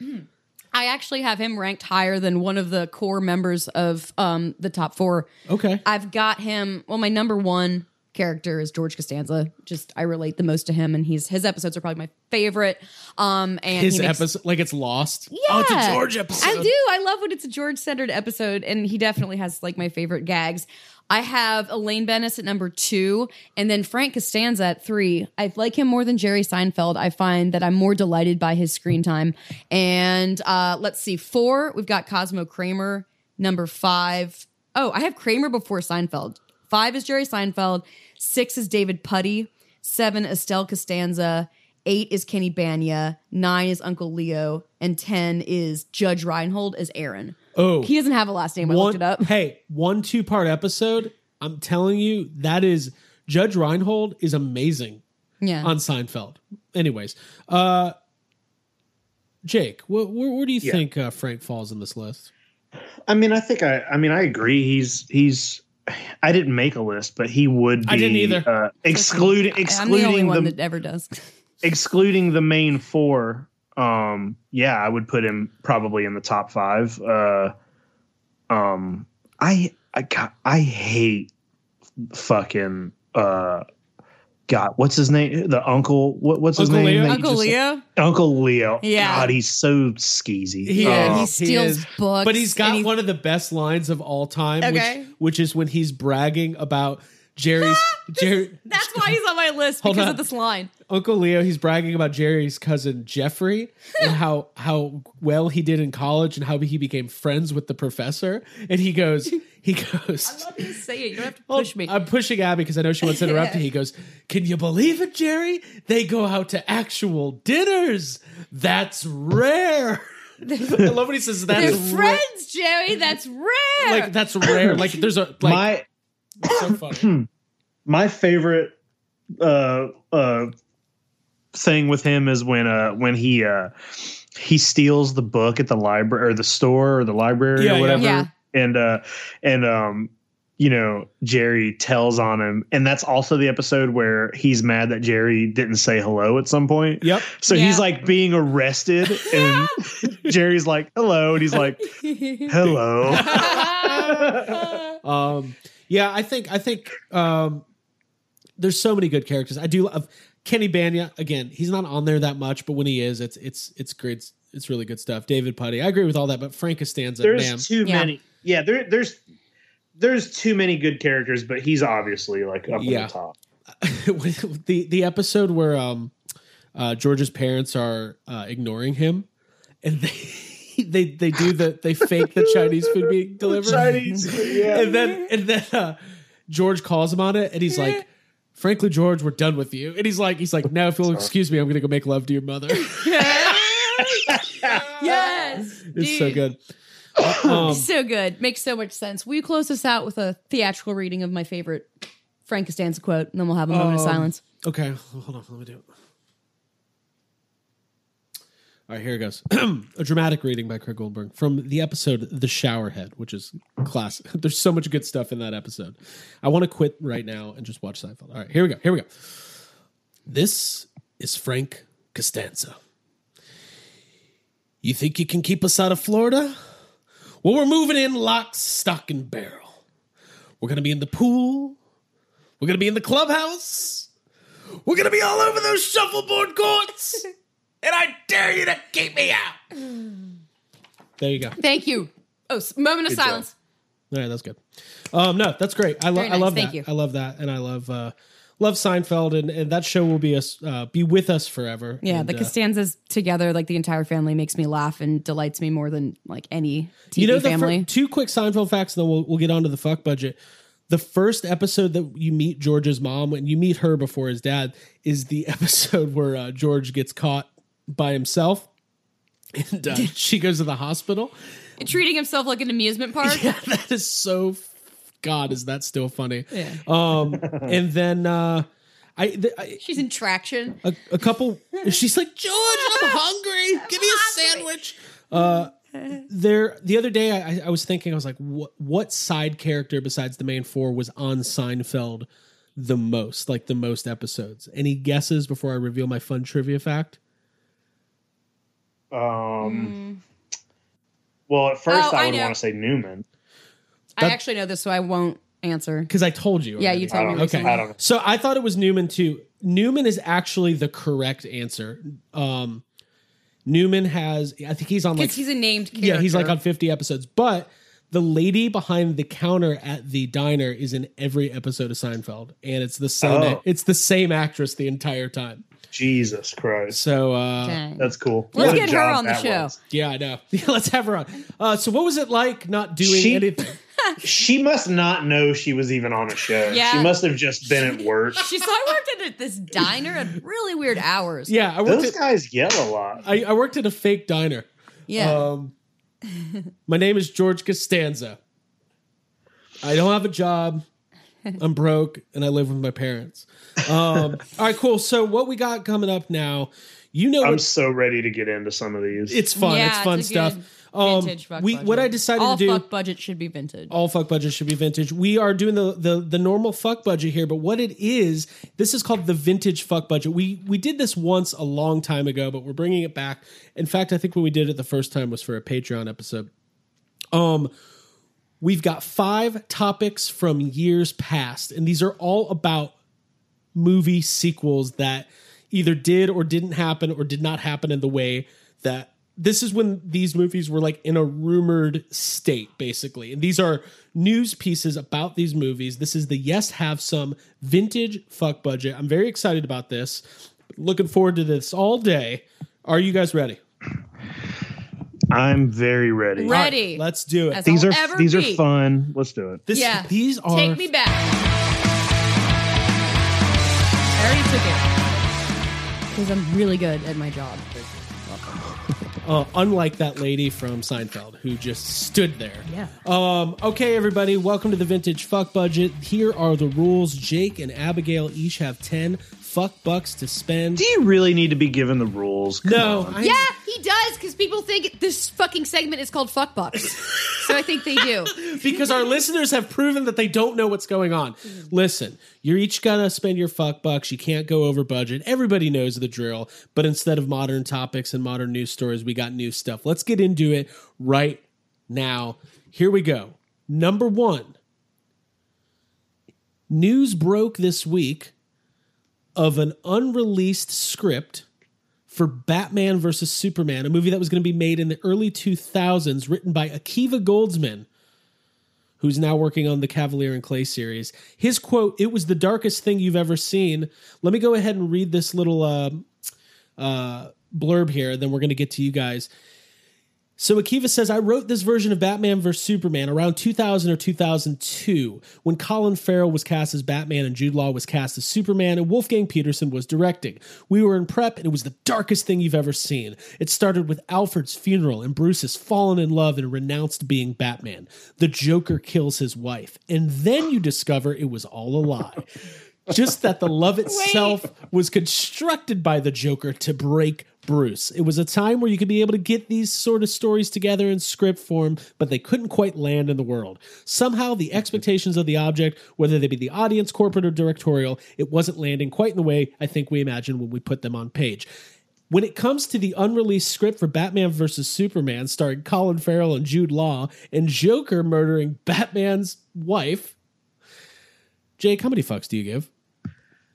Speaker 6: I actually have him ranked higher than one of the core members of um, the top four.
Speaker 5: Okay,
Speaker 6: I've got him. Well, my number one character is George Costanza. Just I relate the most to him, and he's his episodes are probably my favorite. Um, and
Speaker 5: his
Speaker 6: makes-
Speaker 5: episode like it's lost.
Speaker 6: Yeah,
Speaker 5: Oh, it's a George episode.
Speaker 6: I do. I love when it's a George centered episode, and he definitely has like my favorite gags. I have Elaine Benes at number two, and then Frank Costanza at three. I like him more than Jerry Seinfeld. I find that I'm more delighted by his screen time. And uh, let's see, four, we've got Cosmo Kramer. Number five, oh, I have Kramer before Seinfeld. Five is Jerry Seinfeld. Six is David Puddy. Seven, Estelle Costanza. Eight is Kenny Bania. Nine is Uncle Leo. And 10 is Judge Reinhold as Aaron.
Speaker 5: Oh,
Speaker 6: He doesn't have a last name. I
Speaker 5: one,
Speaker 6: looked it up.
Speaker 5: Hey, one two part episode. I'm telling you, that is Judge Reinhold is amazing
Speaker 6: Yeah.
Speaker 5: on Seinfeld. Anyways, uh, Jake, wh- where, where do you
Speaker 7: Yeah.
Speaker 5: think uh, Frank falls in this list?
Speaker 7: I mean, I think I. I mean, I agree. He's he's. I didn't make a list, but he would. Be,
Speaker 5: I didn't either.
Speaker 7: Uh, excluding
Speaker 6: I'm the only
Speaker 7: excluding
Speaker 6: one
Speaker 7: the,
Speaker 6: that ever does.
Speaker 7: excluding the main four. Um, yeah, I would put him probably in the top five. Uh, um, I I got I hate fucking uh. God, what's his name? The uncle. What, what's his name?
Speaker 5: Leo?
Speaker 6: Uncle
Speaker 7: just-
Speaker 6: Leo?
Speaker 7: Uncle Leo.
Speaker 6: Yeah.
Speaker 7: God, he's so skeezy.
Speaker 5: He
Speaker 6: Yeah, he
Speaker 7: Uh,
Speaker 6: steals
Speaker 5: is.
Speaker 6: books.
Speaker 5: But he's got
Speaker 6: and he-
Speaker 5: one of the best lines of all time,
Speaker 6: Okay.
Speaker 5: which, which is when he's bragging about Jerry's Jerry.
Speaker 6: That's why he's on my list because
Speaker 5: on.
Speaker 6: of this line.
Speaker 5: Uncle Leo, he's bragging about Jerry's cousin Jeffrey and how how well he did in college and how he became friends with the professor. And he goes, he goes.
Speaker 6: Let me say it. You don't have to
Speaker 5: Hold-
Speaker 6: push me.
Speaker 5: I'm pushing Abby because I know she wants to interrupt.
Speaker 6: Yeah.
Speaker 5: He goes, "Can you believe it, Jerry? They go out to actual dinners. That's rare." I love when he says
Speaker 6: They're
Speaker 5: that's rare.
Speaker 6: friends, Jerry. That's rare.
Speaker 5: Like that's rare. Like there's a like
Speaker 7: my
Speaker 5: so funny.
Speaker 7: my favorite uh uh thing with him is when uh when he uh he steals the book at the library or the store or the library
Speaker 5: Yeah, yeah.
Speaker 7: or whatever
Speaker 6: Yeah.
Speaker 7: and uh and um you know Jerry tells on him and that's also the episode where he's mad that Jerry didn't say hello at some point.
Speaker 5: Yep.
Speaker 7: So
Speaker 6: Yeah.
Speaker 7: he's like being arrested and Jerry's like hello and he's like hello.
Speaker 5: Um, yeah, I think I think um, there's so many good characters. I do love Kenny Bania. Again, he's not on there that much, but when he is, it's it's it's great. It's, it's really good stuff. David Puddy, I agree with all that, but Frank Costanza,
Speaker 7: there's
Speaker 5: man,
Speaker 7: too
Speaker 6: Yeah.
Speaker 7: many. Yeah, there, there's there's too many good characters, but he's obviously like up
Speaker 5: Yeah.
Speaker 7: at the top.
Speaker 5: the the episode where um uh George's parents are uh ignoring him and they they they do the they fake the Chinese food being delivered.
Speaker 7: Chinese, yeah.
Speaker 5: and then and then uh, George calls him on it, and he's like, "Frankly, George, we're done with you." And he's like, "He's like, now if you'll excuse me, I'm gonna go make love to your mother."
Speaker 6: yes.
Speaker 5: it's so good. Um,
Speaker 6: so good. Makes so much sense. Will you close us out with a theatrical reading of my favorite Frank Costanza quote, and then we'll have a moment of
Speaker 5: Um,
Speaker 6: silence.
Speaker 5: okay, hold on, let me do it. All right, here it goes. a dramatic reading by Craig Goldberg from the episode The Showerhead, which is classic. There's so much good stuff in that episode. I want to quit right now and just watch Seinfeld. All right, here we go. Here we go. This is Frank Costanza. You think you can keep us out of Florida? Well, we're moving in lock, stock, and barrel. We're going to be in the pool. We're going to be in the clubhouse. We're going to be all over those shuffleboard courts. and I dare you to keep me out. There you go.
Speaker 6: Thank you. Oh, s- moment of
Speaker 7: Good job.
Speaker 6: silence.
Speaker 5: All right, that's good. Um, no, that's great. I, lo-
Speaker 6: Very
Speaker 5: I
Speaker 6: nice.
Speaker 5: love
Speaker 6: Thank
Speaker 5: that.
Speaker 6: you.
Speaker 5: I love that, and I love uh, love Seinfeld, and, and that show will be us uh, be with us forever.
Speaker 6: Yeah,
Speaker 5: And,
Speaker 6: the
Speaker 5: uh,
Speaker 6: Costanzas together, like the entire family, makes me laugh and delights me more than like any TV
Speaker 5: you know, the fir-
Speaker 6: family.
Speaker 5: two quick Seinfeld facts, and then we'll we'll get on to the fuck budget. The first episode that you meet George's mom, when you meet her before his dad, is the episode where uh, George gets caught by himself, and uh, she goes to the hospital.
Speaker 6: Treating himself like an amusement park.
Speaker 5: Yeah, that is so. God, is that still funny?
Speaker 6: Yeah.
Speaker 5: Um, and then uh, I, th- I
Speaker 6: She's in traction.
Speaker 5: a, a couple. She's like, George, I'm hungry. Give me a sandwich. Uh, there. The other day, I, I was thinking, I was like, what what side character besides the main four was on Seinfeld the most, like the most episodes? Any guesses before I reveal my fun trivia fact?
Speaker 7: Um. Well, at first
Speaker 6: Oh, I
Speaker 7: I would
Speaker 6: know.
Speaker 7: want to say Newman.
Speaker 6: I actually know this, so I won't answer.
Speaker 5: Because I told you.
Speaker 6: Yeah, you told me
Speaker 7: don't I don't know.
Speaker 5: So I thought it was Newman too. Newman is actually the correct answer. Um, Newman has, I think he's on like,
Speaker 6: Because he's a named character.
Speaker 5: yeah, he's like on 50 episodes. But the lady behind the counter at the diner is in every episode of Seinfeld, and it's the same.
Speaker 7: Oh.
Speaker 5: It's the same actress the entire time.
Speaker 7: Jesus Christ,
Speaker 5: So uh,
Speaker 6: Dang.
Speaker 7: that's cool.
Speaker 6: Let's
Speaker 7: What
Speaker 6: get her on the show.
Speaker 7: was.
Speaker 5: yeah, I know. Yeah, let's have her on. Uh, so what was it like not doing
Speaker 7: She-
Speaker 5: anything?
Speaker 7: She must not know she was even on a show.
Speaker 6: Yeah.
Speaker 7: She must have just been at work.
Speaker 6: She saw I worked at this diner at really weird hours.
Speaker 5: Yeah, I worked.
Speaker 7: Those
Speaker 5: At,
Speaker 7: guys yell a lot.
Speaker 5: I, I worked at a fake diner.
Speaker 6: Yeah.
Speaker 5: Um, my name is George Costanza. I don't have a job. I'm broke and I live with my parents. Um, all right, cool. So what we got coming up now? You know,
Speaker 7: I'm
Speaker 5: what,
Speaker 7: so ready to get into some of these.
Speaker 5: it's fun.
Speaker 6: Yeah,
Speaker 5: it's fun
Speaker 6: a
Speaker 5: stuff.
Speaker 6: good
Speaker 5: Um,
Speaker 6: fuck
Speaker 5: we
Speaker 6: budget.
Speaker 5: what I decided
Speaker 6: All
Speaker 5: to do.
Speaker 6: All fuck budget should be vintage.
Speaker 5: all fuck budget should be vintage. We are doing the, the the normal fuck budget here, but what it is, this is called the vintage fuck budget. We we did this once a long time ago, but we're bringing it back. In fact, I think when we did it the first time was for a Patreon episode. Um, we've got five topics from years past, and these are all about movie sequels that either did or didn't happen or did not happen in the way that this is when these movies were like in a rumored state basically. And these are news pieces about these movies. This is the yes have some vintage fuck budget. I'm very excited about this. Looking forward to this all day. Are you guys ready
Speaker 7: I'm very ready.
Speaker 6: Ready.
Speaker 5: let's do it
Speaker 6: As
Speaker 7: These
Speaker 6: I'll
Speaker 7: are
Speaker 6: ever
Speaker 7: these are fun. Let's do it.
Speaker 5: this,
Speaker 6: Yeah.
Speaker 5: these are
Speaker 6: Take me back. I already took it. Because I'm really good at my job.
Speaker 5: uh, unlike that lady from Seinfeld who just stood there.
Speaker 6: Yeah.
Speaker 5: Um, okay, everybody, welcome to the Vintage Fuck Budget. Here are the rules. Jake and Abigail each have 10 fuck bucks to spend.
Speaker 7: Do you really need to be given the rules? Come
Speaker 5: No,
Speaker 7: on.
Speaker 5: I,
Speaker 6: Yeah, he does because people think this fucking segment is called Fuck Bucks. so I think they do.
Speaker 5: because our listeners have proven that they don't know what's going on. Listen, you're each gonna spend your fuck bucks. You can't go over budget. Everybody knows the drill. But instead of modern topics and modern news stories, we got new stuff. Let's get into it right now. Here we go. Number one. News broke this week of an unreleased script for Batman versus Superman, a movie that was going to be made in the early 2000s, written by Akiva Goldsman, who's now working on the Kavalier and Clay series. His quote, It was the darkest thing you've ever seen. Let me go ahead and read this little uh, uh, blurb here, then we're going to get to you guys. So Akiva says, I wrote this version of Batman vs. Superman around 2000 or 2002 when Colin Farrell was cast as Batman and Jude Law was cast as Superman and Wolfgang Petersen was directing. We were in prep and it was the darkest thing you've ever seen. It started with Alfred's funeral and Bruce has fallen in love and renounced being Batman. The Joker kills his wife. And then you discover it was all a lie. Just that the love itself was constructed by the Joker to break Bruce. It was a time where you could be able to get these sort of stories together in script form, but they couldn't quite land in the world. Somehow, the expectations of the object, whether they be the audience, corporate, or directorial, it wasn't landing quite in the way I think we imagined when we put them on page. When it comes to the unreleased script for Batman vs. Superman, starring Colin Farrell and Jude Law, and Joker murdering Batman's wife, Jake, how many fucks do you give?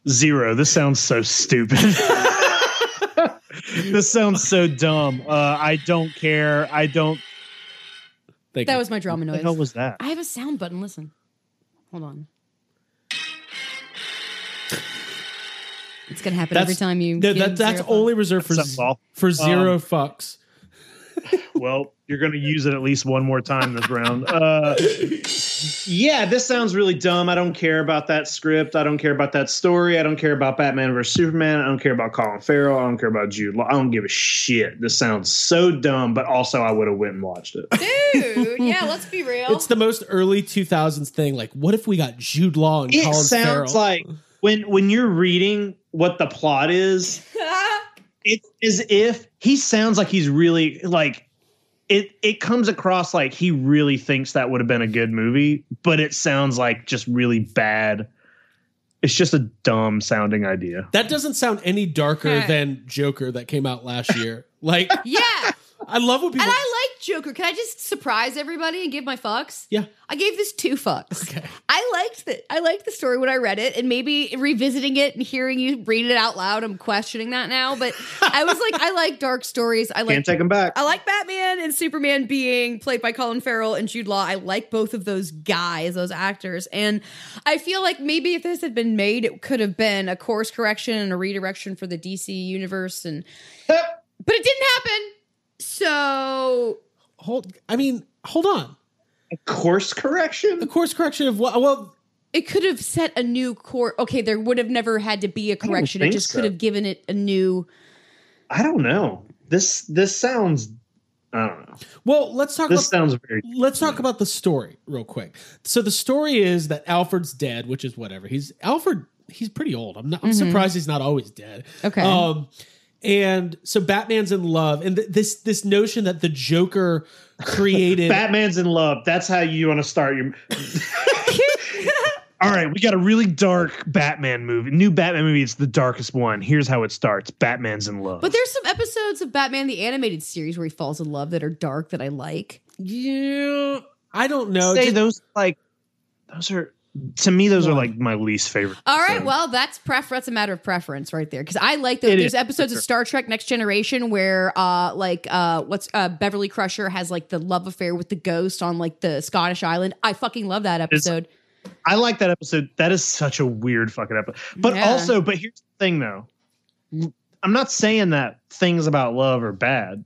Speaker 7: Zero. This sounds so stupid. this sounds so dumb. Uh, I don't care. I don't.
Speaker 5: Thank
Speaker 6: That
Speaker 5: you.
Speaker 6: was my drama
Speaker 7: What the
Speaker 6: noise.
Speaker 7: hell was that?
Speaker 6: I have a sound button. Listen. Hold on. It's gonna happen every time you.
Speaker 5: No, that, that's
Speaker 6: zero
Speaker 5: only reserved for
Speaker 7: Sounds
Speaker 5: for zero
Speaker 7: Um,
Speaker 5: fucks.
Speaker 7: Well, you're going to use it at least one more time this round. Uh, yeah, this sounds really dumb. I don't care about that script. I don't care about that story. I don't care about Batman versus Superman. I don't care about Colin Farrell. I don't care about Jude Law. I don't give a shit. This sounds so dumb, but also I would have went and watched it.
Speaker 6: Dude, yeah, let's be real.
Speaker 5: It's the most early 2000s thing. Like, what if we got Jude Law and
Speaker 7: It
Speaker 5: Colin
Speaker 7: sounds
Speaker 5: Farrell?
Speaker 7: like when when you're reading what the plot is, it's as if he sounds like he's really like it it comes across like he really thinks that would have been a good movie, but it sounds like just really bad. It's just a dumb sounding idea.
Speaker 5: that doesn't sound any darker than Joker that came out last year. Like,
Speaker 6: yeah,
Speaker 5: I love what people.
Speaker 6: and I like Joker. Can I just surprise everybody and give my fucks?
Speaker 5: yeah.
Speaker 6: I gave this two fucks.
Speaker 5: Okay.
Speaker 6: I liked it. I liked the story when I read it, and maybe revisiting it and hearing you read it out loud, I'm questioning that now. But I was like, I like dark stories. I like
Speaker 7: Can't take him back.
Speaker 6: I like Batman and Superman being played by Colin Farrell and Jude Law. I like both of those guys, those actors. And I feel like maybe if this had been made, it could have been a course correction and a redirection for the DC universe. And but it didn't happen. So
Speaker 5: Hold. I mean, hold on.
Speaker 7: A course correction.
Speaker 5: A course correction of what? Well,
Speaker 6: it could have set a new course. Okay, there would have never had to be a correction. It just
Speaker 7: so.
Speaker 6: could have given it a new.
Speaker 7: I don't know. This this sounds. I don't know.
Speaker 5: well. Let's talk.
Speaker 7: This
Speaker 5: about,
Speaker 7: sounds very.
Speaker 5: let's talk about the story real quick. So the story is that Alfred's dead, which is whatever. He's Alfred. He's pretty old. I'm not. I'm surprised he's not always dead.
Speaker 6: Okay.
Speaker 5: Um, and so Batman's in love, and th- this this notion that the Joker created.
Speaker 7: Batman's in love. That's how you want to start your. All right, we got a really dark Batman movie. New Batman movie. It's the darkest one. Here's how it starts. Batman's in love.
Speaker 6: But there's some episodes of Batman the animated series where he falls in love that are dark that I like.
Speaker 5: yeah, I don't know.
Speaker 7: say
Speaker 5: Just-
Speaker 7: those like those are to me those are like my least favorite.
Speaker 6: All right,
Speaker 7: episodes.
Speaker 6: well, that's pref- that's a matter of preference right there because I like those.
Speaker 7: It
Speaker 6: There's
Speaker 7: is,
Speaker 6: episodes
Speaker 7: for
Speaker 6: of Star Trek Next Generation where, uh, like, uh, what's uh, Beverly Crusher has like the love affair with the ghost on like the Scottish island. I fucking love that episode.
Speaker 7: I like that episode. That is such a weird fucking episode. But
Speaker 6: Yeah.
Speaker 7: also, but here's the thing though. I'm not saying that things about love are bad,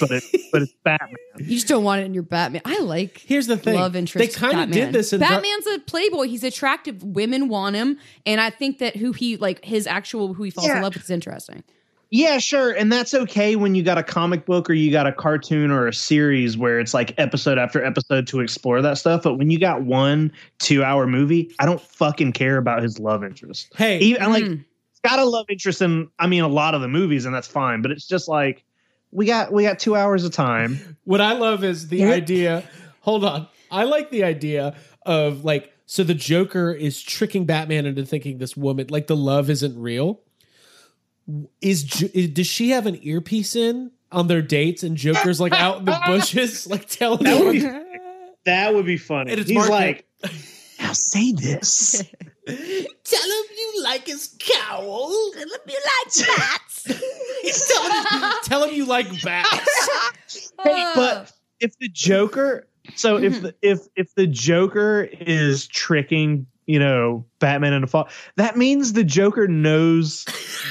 Speaker 7: but it, but it's Batman.
Speaker 6: You just don't want it in your Batman. I like.
Speaker 5: Here's the thing.
Speaker 6: Love interest.
Speaker 5: They kind of did this in Dar-
Speaker 6: Batman's a playboy. He's attractive. Women want him, and I think that who he like his actual who he falls in love with is interesting.
Speaker 7: Yeah, sure. And that's okay when you got a comic book or you got a cartoon or a series where it's like episode after episode to explore that stuff. But when you got one two hour movie, I don't fucking care about his love interest.
Speaker 5: Hey,
Speaker 7: Even, I'm like,
Speaker 6: mm.
Speaker 7: It's got a love interest in, I mean, a lot of the movies, and that's fine. But it's just like, we got we got two hours of time.
Speaker 5: What I love is the
Speaker 7: Yeah.
Speaker 5: idea. Hold on. I like the idea of like, so the Joker is tricking Batman into thinking this woman, like the love isn't real. Is, is does she have an earpiece in on their dates and Joker's like out in the bushes, like telling
Speaker 7: That would be- That would be funny.
Speaker 5: And it's
Speaker 7: He's
Speaker 5: Mark-
Speaker 7: like, now say this.
Speaker 5: tell him you like his cowl. Tell him you like bats. tell, him, tell him you like bats.
Speaker 7: Hey, but if the Joker, so if the, if if the Joker is tricking, you know, Batman into fall, that means the Joker knows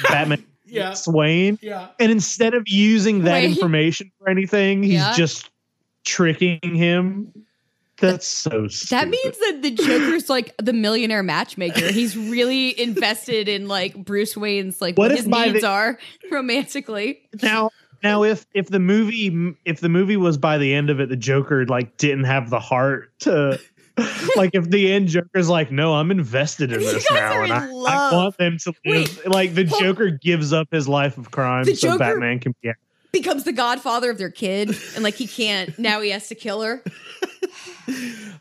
Speaker 7: Batman.
Speaker 5: Yeah.
Speaker 7: Bruce Wayne.
Speaker 5: Yeah.
Speaker 7: And instead of using that
Speaker 6: Wait.
Speaker 7: information for anything, he's
Speaker 6: Yeah.
Speaker 7: just tricking him. That's so stupid.
Speaker 6: That means that the Joker's like the millionaire matchmaker. He's really invested in like Bruce Wayne's like
Speaker 7: What
Speaker 6: what, his needs
Speaker 7: the-
Speaker 6: are romantically.
Speaker 7: now now if if the movie if the movie was by the end of it the joker like didn't have the heart to like if the end joker's like no i'm invested in this now and I, I want them to live like the joker gives up his life of crime so
Speaker 6: Joker-
Speaker 7: batman can be
Speaker 6: Becomes the godfather of their kid, and like he can't now. He has to kill her.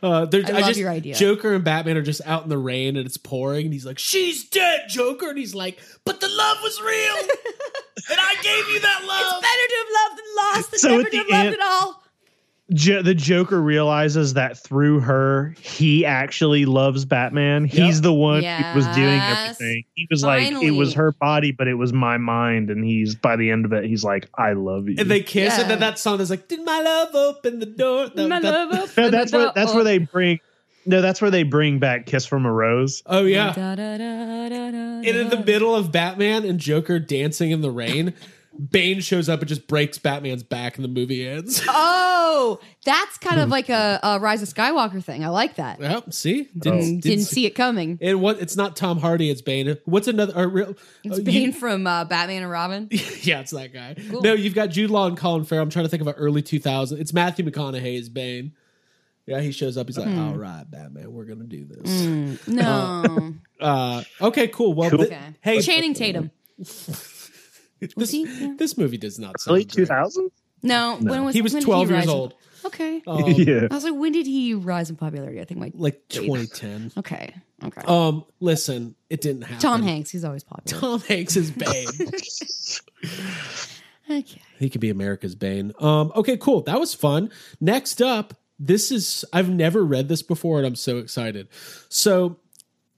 Speaker 5: Uh, they're-
Speaker 6: I love
Speaker 5: just,
Speaker 6: your idea.
Speaker 5: Joker and Batman are just out in the rain and it's pouring, and he's like, "She's dead, Joker," and he's like, "But the love was real, and I gave you that love."
Speaker 6: It's better to have loved than lost than
Speaker 7: So
Speaker 6: never to
Speaker 7: the
Speaker 6: have loved at all.
Speaker 7: Jo- the joker realizes that through her he actually loves batman he's the one who was doing everything he was like it was her body but it was my mind and he's by the end of it he's like i love you
Speaker 5: and they kiss, and
Speaker 6: Yeah.
Speaker 5: then that song is like, "Did my love open the door?" That-
Speaker 6: My
Speaker 5: that-
Speaker 6: love up
Speaker 7: No, that's
Speaker 6: the
Speaker 7: where
Speaker 6: door.
Speaker 7: that's where they bring. No, that's where they bring back "Kiss from a Rose."
Speaker 5: Oh yeah, and in the middle of Batman and Joker dancing in the rain, Bane shows up and just breaks Batman's back, and the movie ends.
Speaker 6: Oh, that's kind of like a, a Rise of Skywalker thing. I like that.
Speaker 5: well, see,
Speaker 7: Oh.
Speaker 5: didn't,
Speaker 6: Didn't see it coming.
Speaker 5: And what? It's not Tom Hardy. It's Bane. What's another? Or real,
Speaker 6: It's
Speaker 5: uh, you-
Speaker 6: Bane from uh, Batman and Robin.
Speaker 5: yeah, it's that guy. No, you've got Jude Law and Colin Farrell. I'm trying to think of an early 2000. It's Matthew McConaughey as Bane. Yeah, he shows up. He's like, "All right, Batman, we're gonna do this."
Speaker 6: No.
Speaker 5: Uh, okay, cool. Well,
Speaker 7: Cool.
Speaker 5: th-
Speaker 6: okay.
Speaker 5: hey,
Speaker 6: Channing Tatum.
Speaker 5: this,
Speaker 6: he? Yeah.
Speaker 5: this movie does not sound
Speaker 7: Early
Speaker 5: great.
Speaker 7: two thousand.
Speaker 6: No, when was
Speaker 5: He was
Speaker 6: when did
Speaker 5: 12 years
Speaker 6: rise in-
Speaker 5: old.
Speaker 6: Okay.
Speaker 5: Um,
Speaker 7: yeah.
Speaker 6: I was like, when did he rise in popularity? I think like
Speaker 5: like 2010.
Speaker 6: okay, okay.
Speaker 5: Um, listen, it didn't happen.
Speaker 6: Tom Hanks, he's always popular.
Speaker 5: Tom Hanks is Bane.
Speaker 6: Okay.
Speaker 5: He could be America's Bane. Um, okay, cool. That was fun. Next up, this is I've never read this before and I'm so excited. So,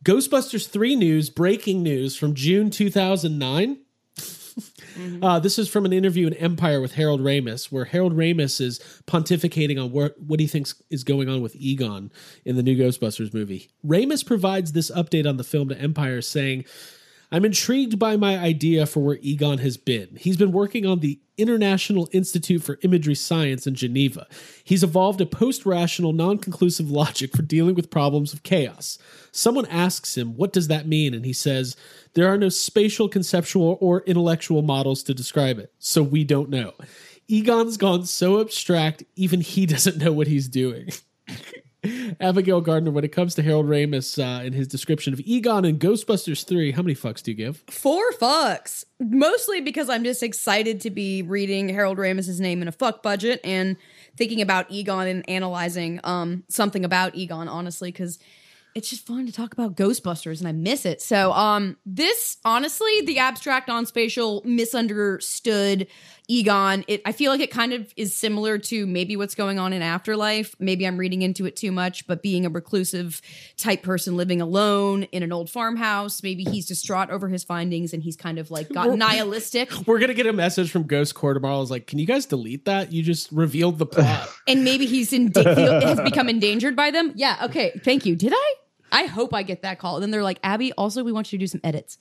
Speaker 5: Ghostbusters 3 news, breaking news from June 2009. Uh, this is from an interview in Empire with Harold Ramis, where Harold Ramis is pontificating on what, what he thinks is going on with Egon in the new Ghostbusters movie. Ramis provides this update on the film to Empire, saying, I'm intrigued by my idea for where Egon has been. He's been working on the International Institute for Imagery Science in Geneva. He's evolved a post rational, non conclusive logic for dealing with problems of chaos. Someone asks him, What does that mean? And he says, There are no spatial, conceptual, or intellectual models to describe it, so we don't know. Egon's gone so abstract, even he doesn't know what he's doing. Abigail Gardner, when it comes to Harold Ramis uh, and his description of Egon in Ghostbusters 3, how many fucks do you give?
Speaker 6: Four fucks. Mostly because I'm just excited to be reading Harold Ramis' name in a fuck budget and thinking about Egon and analyzing um something about Egon, honestly, because it's just fun to talk about Ghostbusters and I miss it. So um this honestly, the abstract non-spatial misunderstood Egon, it I feel like it kind of is similar to maybe what's going on in Afterlife. Maybe I'm reading into it too much, but being a reclusive type person living alone in an old farmhouse, maybe he's distraught over his findings and he's kind of like got nihilistic.
Speaker 5: We're going to get a message from Ghost Corps tomorrow. It's like, can you guys delete that? You just revealed the plot.
Speaker 6: and maybe he's in feel, has become endangered by them. Yeah, okay. Thank you. Did I? I hope I get that call. And then they're like, Abby, also we want you to do some edits.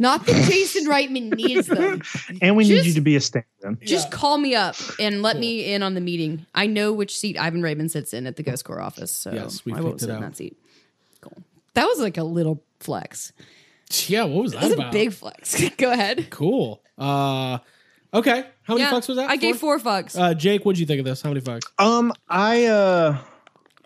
Speaker 6: Not that Jason Reitman needs them.
Speaker 7: And we need you to be a stand-in.
Speaker 6: Just call me up and let me in on the meeting. I know which seat Ivan Reitman sits in at the Ghost Corps office, so
Speaker 5: Yes, we
Speaker 6: I won't
Speaker 5: picked
Speaker 6: sit in that seat. Cool. That was like a little flex.
Speaker 5: yeah, what was that
Speaker 6: That's a
Speaker 5: about?
Speaker 6: big flex. Go ahead.
Speaker 5: cool. Uh, okay. How many
Speaker 6: Yeah,
Speaker 5: fucks was that?
Speaker 6: I gave four fucks.
Speaker 5: Uh, Jake, what'd you think of this? How many fucks?
Speaker 7: Um, I uh,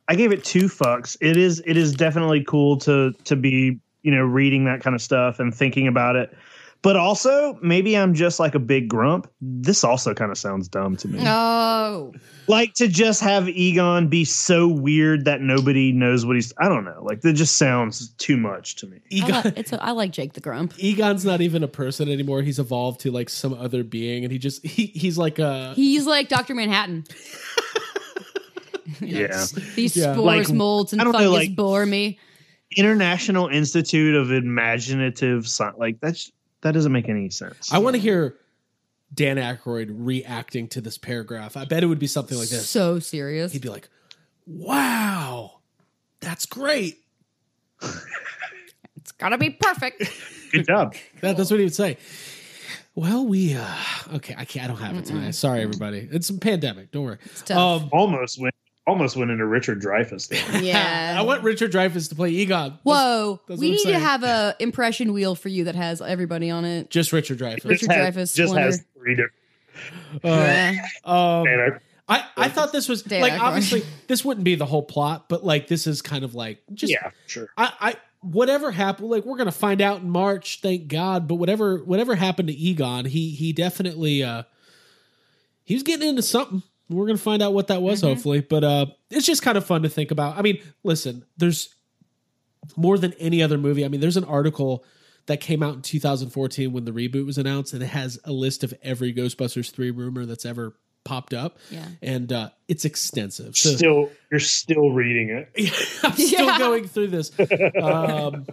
Speaker 7: I gave it two fucks. It is it is definitely cool to to be you know reading that kind of stuff and thinking about it. But also, maybe I'm just like a big grump. This also kind of sounds dumb to me.
Speaker 6: No.
Speaker 7: Like to just have Egon be so weird that nobody knows what he's. I don't know. Like that just sounds too much to me.
Speaker 6: I,
Speaker 5: Egon,
Speaker 6: li- it's a, I like Jake the Grump.
Speaker 5: Egon's not even a person anymore. He's evolved to like some other being, and he just he, he's like a
Speaker 6: He's like Dr. Manhattan.
Speaker 7: Yeah.
Speaker 6: These
Speaker 5: Yeah.
Speaker 6: spores,
Speaker 7: Like,
Speaker 6: molds, and
Speaker 7: I don't know,
Speaker 6: fungus
Speaker 7: like-
Speaker 6: bore me.
Speaker 7: International Institute of Imaginative Science. Like that's that doesn't make any sense.
Speaker 5: I want to hear Dan Aykroyd reacting to this paragraph. I bet it would be something like this.
Speaker 6: So serious.
Speaker 5: He'd be like, "Wow, that's great."
Speaker 6: It's Gotta be perfect.
Speaker 7: Good job.
Speaker 5: That, that's what he would say. Well, we uh okay. I can't. I don't have it tonight. Sorry, everybody. It's a pandemic. Don't worry.
Speaker 6: tough.
Speaker 5: Um,
Speaker 7: Almost went. Almost went into Richard Dreyfuss. There.
Speaker 6: yeah.
Speaker 5: I want Richard Dreyfuss to play Egon.
Speaker 6: Whoa.
Speaker 5: that's
Speaker 6: we
Speaker 5: what I'm
Speaker 6: need to have a impression wheel for you that has everybody on it.
Speaker 5: Just Richard Dreyfuss.
Speaker 6: Richard
Speaker 7: has-
Speaker 6: Dreyfuss,
Speaker 7: just
Speaker 6: Splinter.
Speaker 7: has three different.
Speaker 6: Yeah.
Speaker 5: Um,
Speaker 7: Man,
Speaker 5: I, I thought this was
Speaker 6: Dan
Speaker 5: like
Speaker 6: Aykroyd.
Speaker 5: obviously this wouldn't be the whole plot, but like this is kind of like just
Speaker 7: yeah, sure.
Speaker 5: I, I whatever happened like we're gonna find out in March, thank God. But whatever whatever happened to Egon, he he definitely uh he was getting into something. We're gonna find out what that was, hopefully. But uh it's just kind of fun to think about. I mean, listen, there's more than any other movie. I mean, there's an article that came out in 2014 when the reboot was announced, and it has a list of every Ghostbusters 3 rumor that's ever popped up.
Speaker 6: Yeah.
Speaker 5: And uh, it's extensive. So
Speaker 7: Still, you're still reading it.
Speaker 5: I'm still
Speaker 6: Yeah.
Speaker 5: going through this. Um,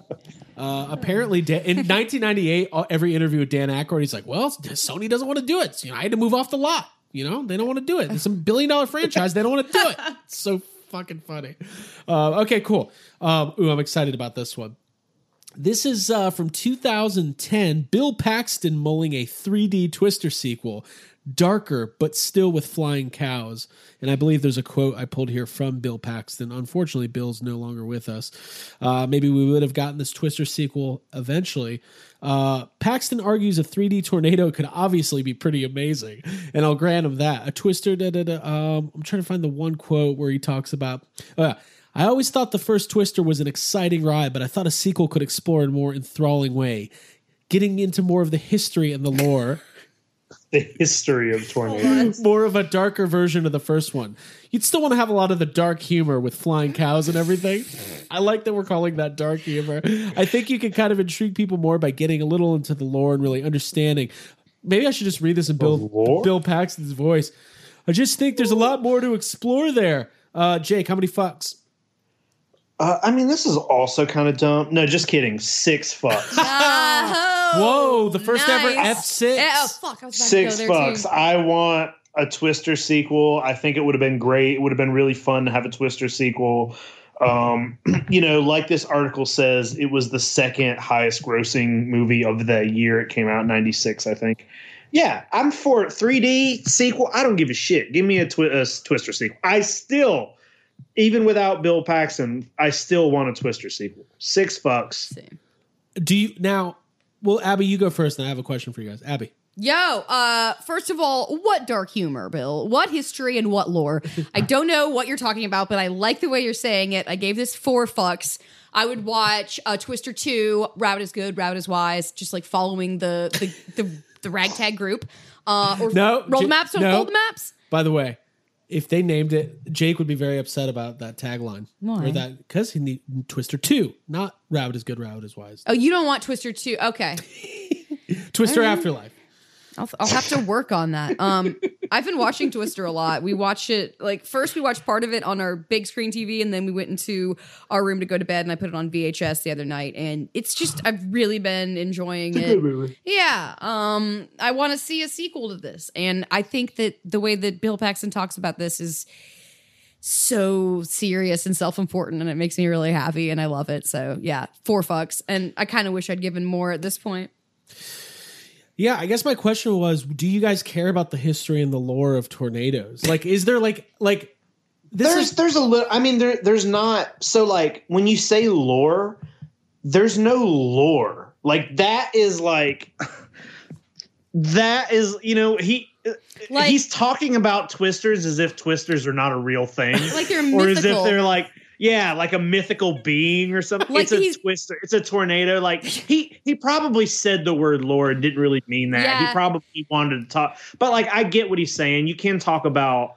Speaker 5: uh, apparently, Dan, in 1998, uh, every interview with Dan Aykroyd, he's like, "Well, Sony doesn't want to do it. You know, I had to move off the lot. You know, they don't want to do it. It's a billion dollar franchise. They don't want to do it. It's so fucking funny." Uh, okay, cool. Um, ooh, I'm excited about this one. This is uh, from 2010. Bill Paxton mulling a 3D Twister sequel, darker but still with flying cows. And I believe there's a quote I pulled here from Bill Paxton. Unfortunately, Bill's no longer with us. Uh, maybe we would have gotten this Twister sequel eventually. Uh, Paxton argues a 3D tornado could obviously be pretty amazing, and I'll grant him that. A Twister, da, da, da, um, I'm trying to find the one quote where he talks about. Uh, I always thought the first Twister was an exciting ride, but I thought a sequel could explore in a more enthralling way, getting into more of the history and the lore,
Speaker 7: The history of tornadoes.
Speaker 5: more of a darker version of the first one. You'd still want to have a lot of the dark humor with flying cows and everything. I like that we're calling that dark humor. I think you can kind of intrigue people more by getting a little into the lore and really understanding. Maybe I should just read this in Bill? Bill Paxton's voice. I just think there's a lot more to explore there. Uh, Jake, how many fucks?
Speaker 7: Uh, I mean, this is also kind of dumb. No, just kidding. Six fucks.
Speaker 6: Oh,
Speaker 5: Whoa, the first ever. F6.
Speaker 6: Yeah, oh, fuck. I was about
Speaker 7: Six
Speaker 6: to go there
Speaker 7: fucks.
Speaker 6: too.
Speaker 7: I want a Twister sequel. I think it would have been great. It would have been really fun to have a Twister sequel. Um, you know, like this article says, it was the second highest grossing movie of the year. It came out in 96, I think. Yeah, I'm for 3D sequel. I don't give a shit. Give me a, twi- a Twister sequel. I still, even without Bill Paxton, I still want a Twister sequel. Six fucks.
Speaker 5: Do you now? Well, Abby, you go first, and I have a question for you guys. Abby,
Speaker 6: Yo, uh, first of all, what dark humor, Bill? What history and what lore? I don't know what you're talking about, but I like the way you're saying it. I gave this four fucks. I would watch uh, Twister 2, Rabbit is Good, Rabbit is Wise, just like following the the, the, the ragtag group. Uh, or
Speaker 5: No,
Speaker 6: roll
Speaker 5: J-
Speaker 6: the maps, or
Speaker 5: no.
Speaker 6: fold the maps.
Speaker 5: by the way, if they named it, Jake would be very upset about that tagline.
Speaker 6: Why?
Speaker 5: Or that because he need Twister two, not Rabbit is good, Rabbit is wise.
Speaker 6: Oh, you don't want Twister 2. Okay.
Speaker 5: Twister Afterlife.
Speaker 6: I'll, I'll have to work on that. Um, I've been watching Twister a lot. We watched it like first we watched part of it on our big screen TV, and then we went into our room to go to bed, and I put it on VHS the other night, and it's just I've really been enjoying it. Yeah, um, I want to see a sequel to this, and I think that the way that Bill Paxton talks about this is so serious and self-important and it makes me really happy and I love it. So yeah, four fucks. And I kind of wish I'd given more at this point.
Speaker 5: Yeah, I guess my question was, do you guys care about the history and the lore of tornadoes? Like, is there like like this
Speaker 7: there's
Speaker 5: is
Speaker 7: there's a little i mean there there's not so like when you say lore there's no lore like that is like that is you know he
Speaker 6: Like-
Speaker 7: he's talking about twisters as if twisters are not a real thing
Speaker 6: Like they're
Speaker 7: or as if
Speaker 6: mythical.
Speaker 7: they're like yeah like a mythical being or something.
Speaker 6: Like
Speaker 7: it's a twister it's a tornado like he he probably said the word Lord and didn't really mean that.
Speaker 6: Yeah.
Speaker 7: he probably wanted to talk but like i get what he's saying. You can talk about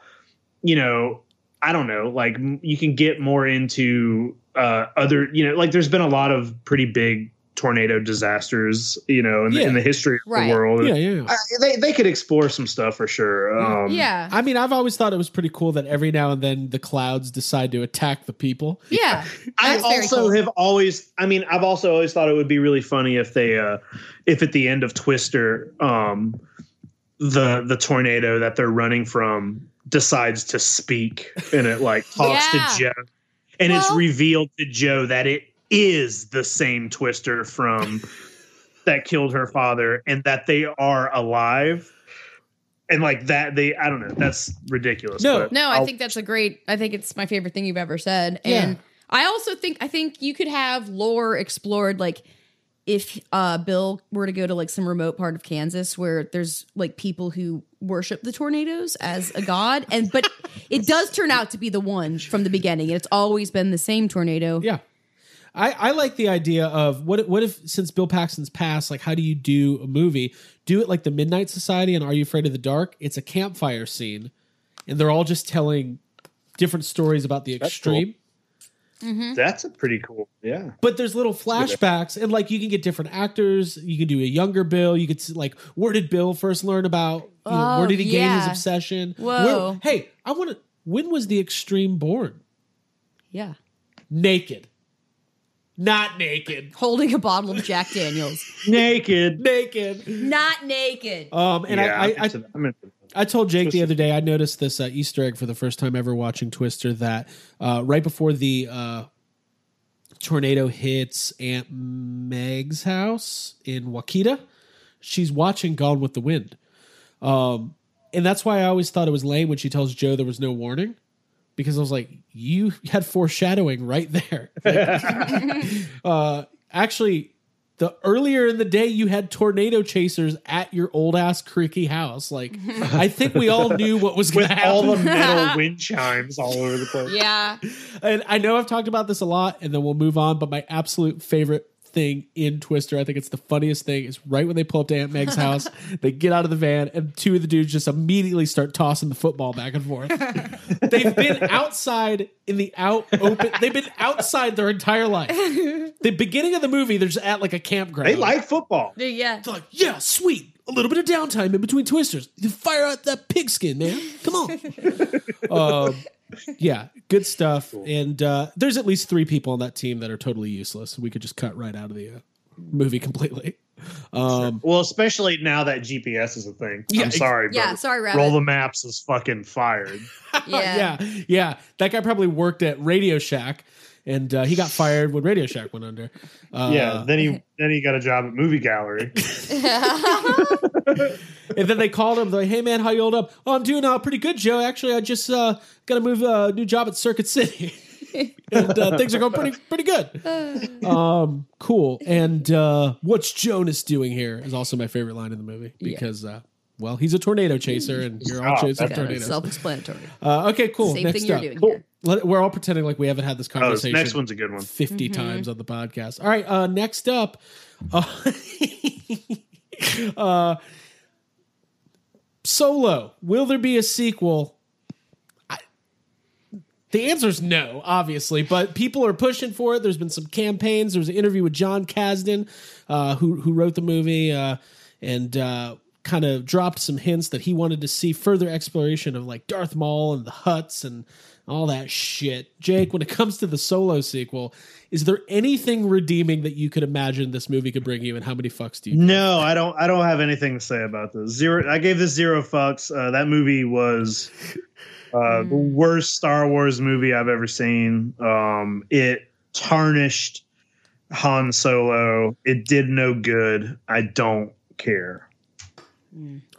Speaker 7: you know I don't know, like you can get more into uh, other, you know, like there's been a lot of pretty big tornado disasters, you know, in, the, in the history of
Speaker 6: Right.
Speaker 7: the world.
Speaker 5: yeah, yeah.
Speaker 7: I, they they could explore some stuff for sure. Um,
Speaker 6: yeah.
Speaker 5: I mean, I've always thought it was pretty cool that every now and then the clouds decide to attack the people.
Speaker 6: Yeah.
Speaker 7: I also
Speaker 6: cool.
Speaker 7: have always, I mean, I've also always thought it would be really funny if they, uh, if at the end of Twister, um, the the tornado that they're running from decides to speak and it like talks
Speaker 6: Yeah.
Speaker 7: to Joe, and it's revealed to Joe that it is the same Twister from that killed her father, and that they are alive. And like that, they I don't know. That's ridiculous.
Speaker 5: No.
Speaker 6: No, I
Speaker 7: I'll-
Speaker 6: think that's a great. I think it's my favorite thing you've ever said.
Speaker 5: Yeah.
Speaker 6: And I also think I think you could have lore explored like if uh Bill were to go to like some remote part of Kansas where there's like people who worship the tornadoes as a god and but it does turn out to be the one from the beginning and it's always been the same tornado.
Speaker 5: Yeah. I, I like the idea of what if- what if since Bill Paxton's passed, like how do you do a movie? Do it like the Midnight Society and Are You Afraid of the Dark? It's a campfire scene, and they're all just telling different stories about the
Speaker 7: That's
Speaker 5: extreme. Mm-hmm.
Speaker 7: that's a pretty cool. Yeah.
Speaker 5: But there's little flashbacks, and like you can get different actors. You can do a younger Bill. You could see, like where did Bill first learn about? You know,
Speaker 6: Oh,
Speaker 5: where did he gain his obsession?
Speaker 6: Whoa.
Speaker 5: Where- hey, I want to. When was the extreme born?
Speaker 6: Yeah.
Speaker 5: Naked, not naked,
Speaker 6: Holding a bottle of Jack Daniels.
Speaker 7: Naked.
Speaker 5: naked.
Speaker 6: Not naked.
Speaker 5: Um, and
Speaker 7: yeah,
Speaker 5: I, I,
Speaker 7: I'm
Speaker 5: I,
Speaker 7: into into.
Speaker 5: I told Jake the other day I noticed this uh, Easter egg for the first time ever watching Twister that uh, right before the uh, tornado hits Aunt Meg's house in Wakita, she's watching Gone with the Wind, um, and that's why I always thought it was lame when she tells Joe there was no warning. Because I was like, you had foreshadowing right there. Like, uh, actually, the earlier in the day you had tornado chasers at your old ass creaky house. Like, I think we all knew what was going
Speaker 7: With
Speaker 5: to
Speaker 7: all the metal wind chimes all over the place.
Speaker 6: Yeah.
Speaker 5: and I know I've talked about this a lot, and then we'll move on. But my absolute favorite thing in Twister, I think it's the funniest thing, is right when they pull up to Aunt Meg's house, they get out of the van, and two of the dudes just immediately start tossing the football back and forth. They've been outside in the out open. They've been outside their entire life. The beginning of the movie, they're just at like a campground.
Speaker 7: They like football.
Speaker 6: Yeah.
Speaker 5: They're like, yeah, sweet. A little bit of downtime in between twisters. Fire out that pigskin, man. Come on. um, yeah, good stuff. And uh, there's at least three people on that team that are totally useless. We could just cut right out of the uh, movie completely. Um,
Speaker 7: Well, especially now that GPS is a thing.
Speaker 5: Yeah,
Speaker 7: I'm sorry, but
Speaker 6: Yeah, sorry, Rabbit.
Speaker 7: Roll the maps is fucking fired.
Speaker 6: Yeah.
Speaker 5: yeah, yeah. That guy probably worked at Radio Shack, and uh, he got fired when Radio Shack went under. Uh,
Speaker 7: yeah. Then he then he got a job at movie gallery.
Speaker 5: And then they called him. They're like, "Hey man, how you hold up? Oh, I'm doing uh, pretty good, Joe. Actually, I just uh, got to move a new job at Circuit City, and uh, things are going pretty pretty good. Um, cool. And uh, what's Jonas doing here is also my favorite line in the movie because, uh, well, he's a tornado chaser, and you're all
Speaker 7: Oh,
Speaker 5: chasing
Speaker 7: that's
Speaker 5: tornadoes.
Speaker 6: Self-explanatory.
Speaker 5: Uh, okay, cool.
Speaker 6: Same
Speaker 5: Next
Speaker 6: thing you're
Speaker 5: up,
Speaker 6: doing
Speaker 7: Cool.
Speaker 6: here.
Speaker 5: Let- we're all pretending like we haven't had this
Speaker 7: Oh, this
Speaker 5: conversation.
Speaker 7: next one's a good one.
Speaker 5: 50 times on the podcast. All right, uh next up uh, uh Solo. Will there be a sequel? I, the answer is no, obviously, but people are pushing for it. There's been some campaigns. There was an interview with Jon Kasdan, uh, who who wrote the movie, uh, and uh, kind of dropped some hints that he wanted to see further exploration of like Darth Maul and the Hutts and all that shit. Jake, when it comes to the Solo sequel, is there anything redeeming that you could imagine this movie could bring you, and how many fucks do you?
Speaker 7: No, I don't. I don't have anything to say about this. Zero. I gave this zero fucks. Uh, that movie was uh, the worst Star Wars movie I've ever seen. Um, it tarnished Han Solo. It did no good. I don't care.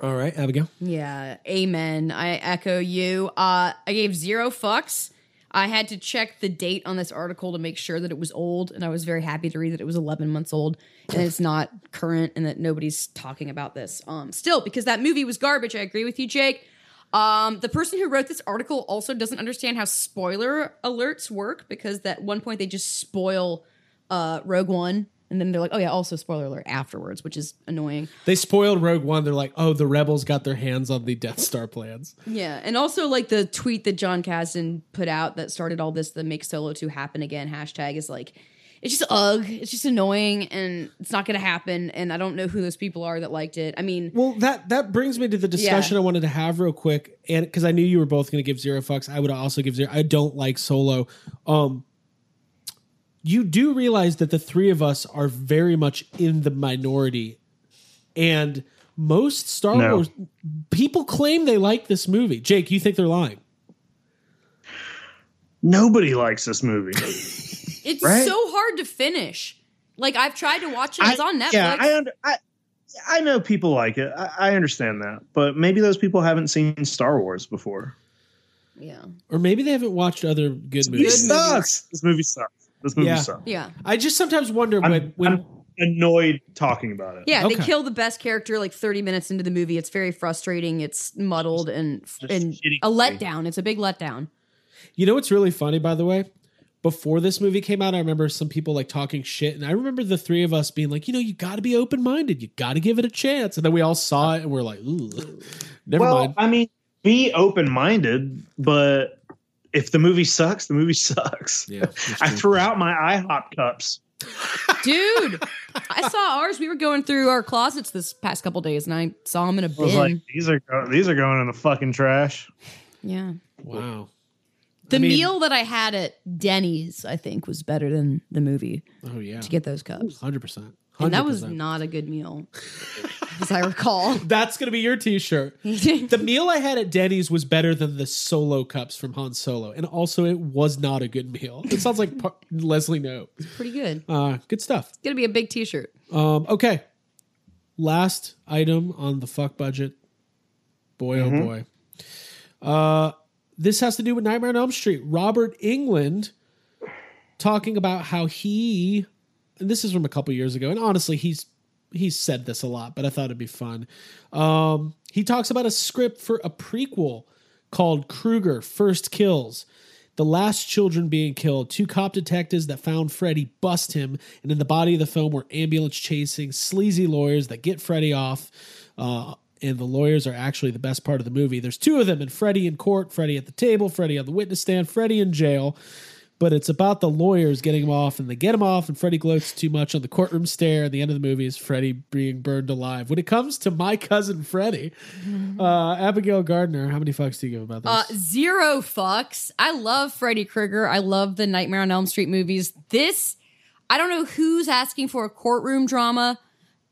Speaker 5: All right, Abigail.
Speaker 6: Yeah, amen. I echo you. Uh, I gave zero fucks. I had to check the date on this article to make sure that it was old, and I was very happy to read that it was 11 months old and it's not current and that nobody's talking about this. Um, still, because that movie was garbage. I agree with you, Jake. Um, the person who wrote this article also doesn't understand how spoiler alerts work because at one point they just spoil uh, Rogue One, and then they're like, "Oh yeah, also spoiler alert" afterwards, which is annoying.
Speaker 5: They spoiled Rogue One. They're like, oh, the rebels got their hands on the Death Star plans.
Speaker 6: Yeah, and also like the tweet that Jon Kasdan put out that started all this, the make Solo 2 happen again hashtag is like, it's just ugh, it's just annoying and it's not gonna happen. And I don't know who those people are that liked it. I mean,
Speaker 5: Well, that that brings me to the discussion I wanted to have real quick, and because I knew you were both going to give zero fucks, I would also give zero. I don't like Solo. Um, you do realize that the three of us are very much in the minority, and most Star
Speaker 7: No.
Speaker 5: Wars people claim they like this movie. Jake, you think they're lying?
Speaker 7: Nobody likes this movie.
Speaker 6: It's
Speaker 7: Right.
Speaker 6: so hard to finish. Like I've tried to watch it. It's
Speaker 7: I-
Speaker 6: on Netflix.
Speaker 7: Yeah, I, under, I I know people like it. I, I understand that, but maybe those people haven't seen Star Wars before.
Speaker 6: yeah.
Speaker 5: Or maybe they haven't watched other good
Speaker 7: This
Speaker 5: movies.
Speaker 6: movie.
Speaker 7: sucks. This movie sucks. This movie
Speaker 5: Yeah.
Speaker 7: sucks.
Speaker 6: Yeah.
Speaker 5: I just sometimes wonder when
Speaker 7: I'm,
Speaker 5: when
Speaker 7: I'm annoyed talking about it.
Speaker 6: Yeah,
Speaker 5: Okay.
Speaker 6: they kill the best character like 30 minutes into the movie. It's very frustrating. It's muddled and
Speaker 7: Just
Speaker 6: and
Speaker 7: shitty
Speaker 6: a
Speaker 7: movie.
Speaker 6: letdown. It's a big letdown.
Speaker 5: You know what's really funny, by the way? Before this movie came out, I remember some people like talking shit, and I remember the three of us being like, you know, you got to be open minded, you got to give it a chance, and then we all saw it, and we're like, ooh, never
Speaker 7: well,
Speaker 5: mind.
Speaker 7: I mean, be open minded, but if the movie sucks, the movie sucks.
Speaker 5: Yeah,
Speaker 7: I threw out my IHOP cups.
Speaker 6: Dude, I saw ours. We were going through our closets this past couple days and I saw them in a
Speaker 7: I was
Speaker 6: bin.
Speaker 7: like, these are go- these are going in the fucking trash.
Speaker 6: yeah.
Speaker 5: Wow.
Speaker 6: The
Speaker 5: I mean-
Speaker 6: meal that I had at Denny's, I think, was better than the movie
Speaker 5: Oh yeah,
Speaker 6: to get those cups.
Speaker 5: hundred percent.
Speaker 6: And that was not a good meal, as I recall.
Speaker 5: That's gonna be your T-shirt. the meal I had at Denny's was better than the Solo cups from Han Solo, and also it was not a good meal. It sounds like par- Leslie Knope.
Speaker 6: Pretty good.
Speaker 5: Uh, good stuff.
Speaker 6: It's gonna be a big T-shirt.
Speaker 5: Um, okay. Last item on the fuck budget. Boy, oh boy. Uh, this has to do with Nightmare on Elm Street. Robert Englund talking about how he, and this is from a couple years ago, and honestly, he's he's said this a lot, but I thought it'd be fun. Um, he talks about a script for a prequel called Krueger First Kills. The last children being killed, two cop detectives that found Freddy bust him, and in the body of the film were ambulance chasing sleazy lawyers that get Freddy off. Uh, and the lawyers are actually the best part of the movie. There's two of them, and Freddy in court, Freddy at the table, Freddy on the witness stand, Freddy in jail. But it's about the lawyers getting him off, and they get him off, and Freddy gloats too much on the courtroom stair. And the end of the movie is Freddy being burned alive. When it comes to my cousin Freddy, uh, Abigail Gardner, how many fucks do you give about this?
Speaker 6: Uh, zero fucks. I love Freddy Krueger. I love the Nightmare on Elm Street movies. This, I don't know who's asking for a courtroom drama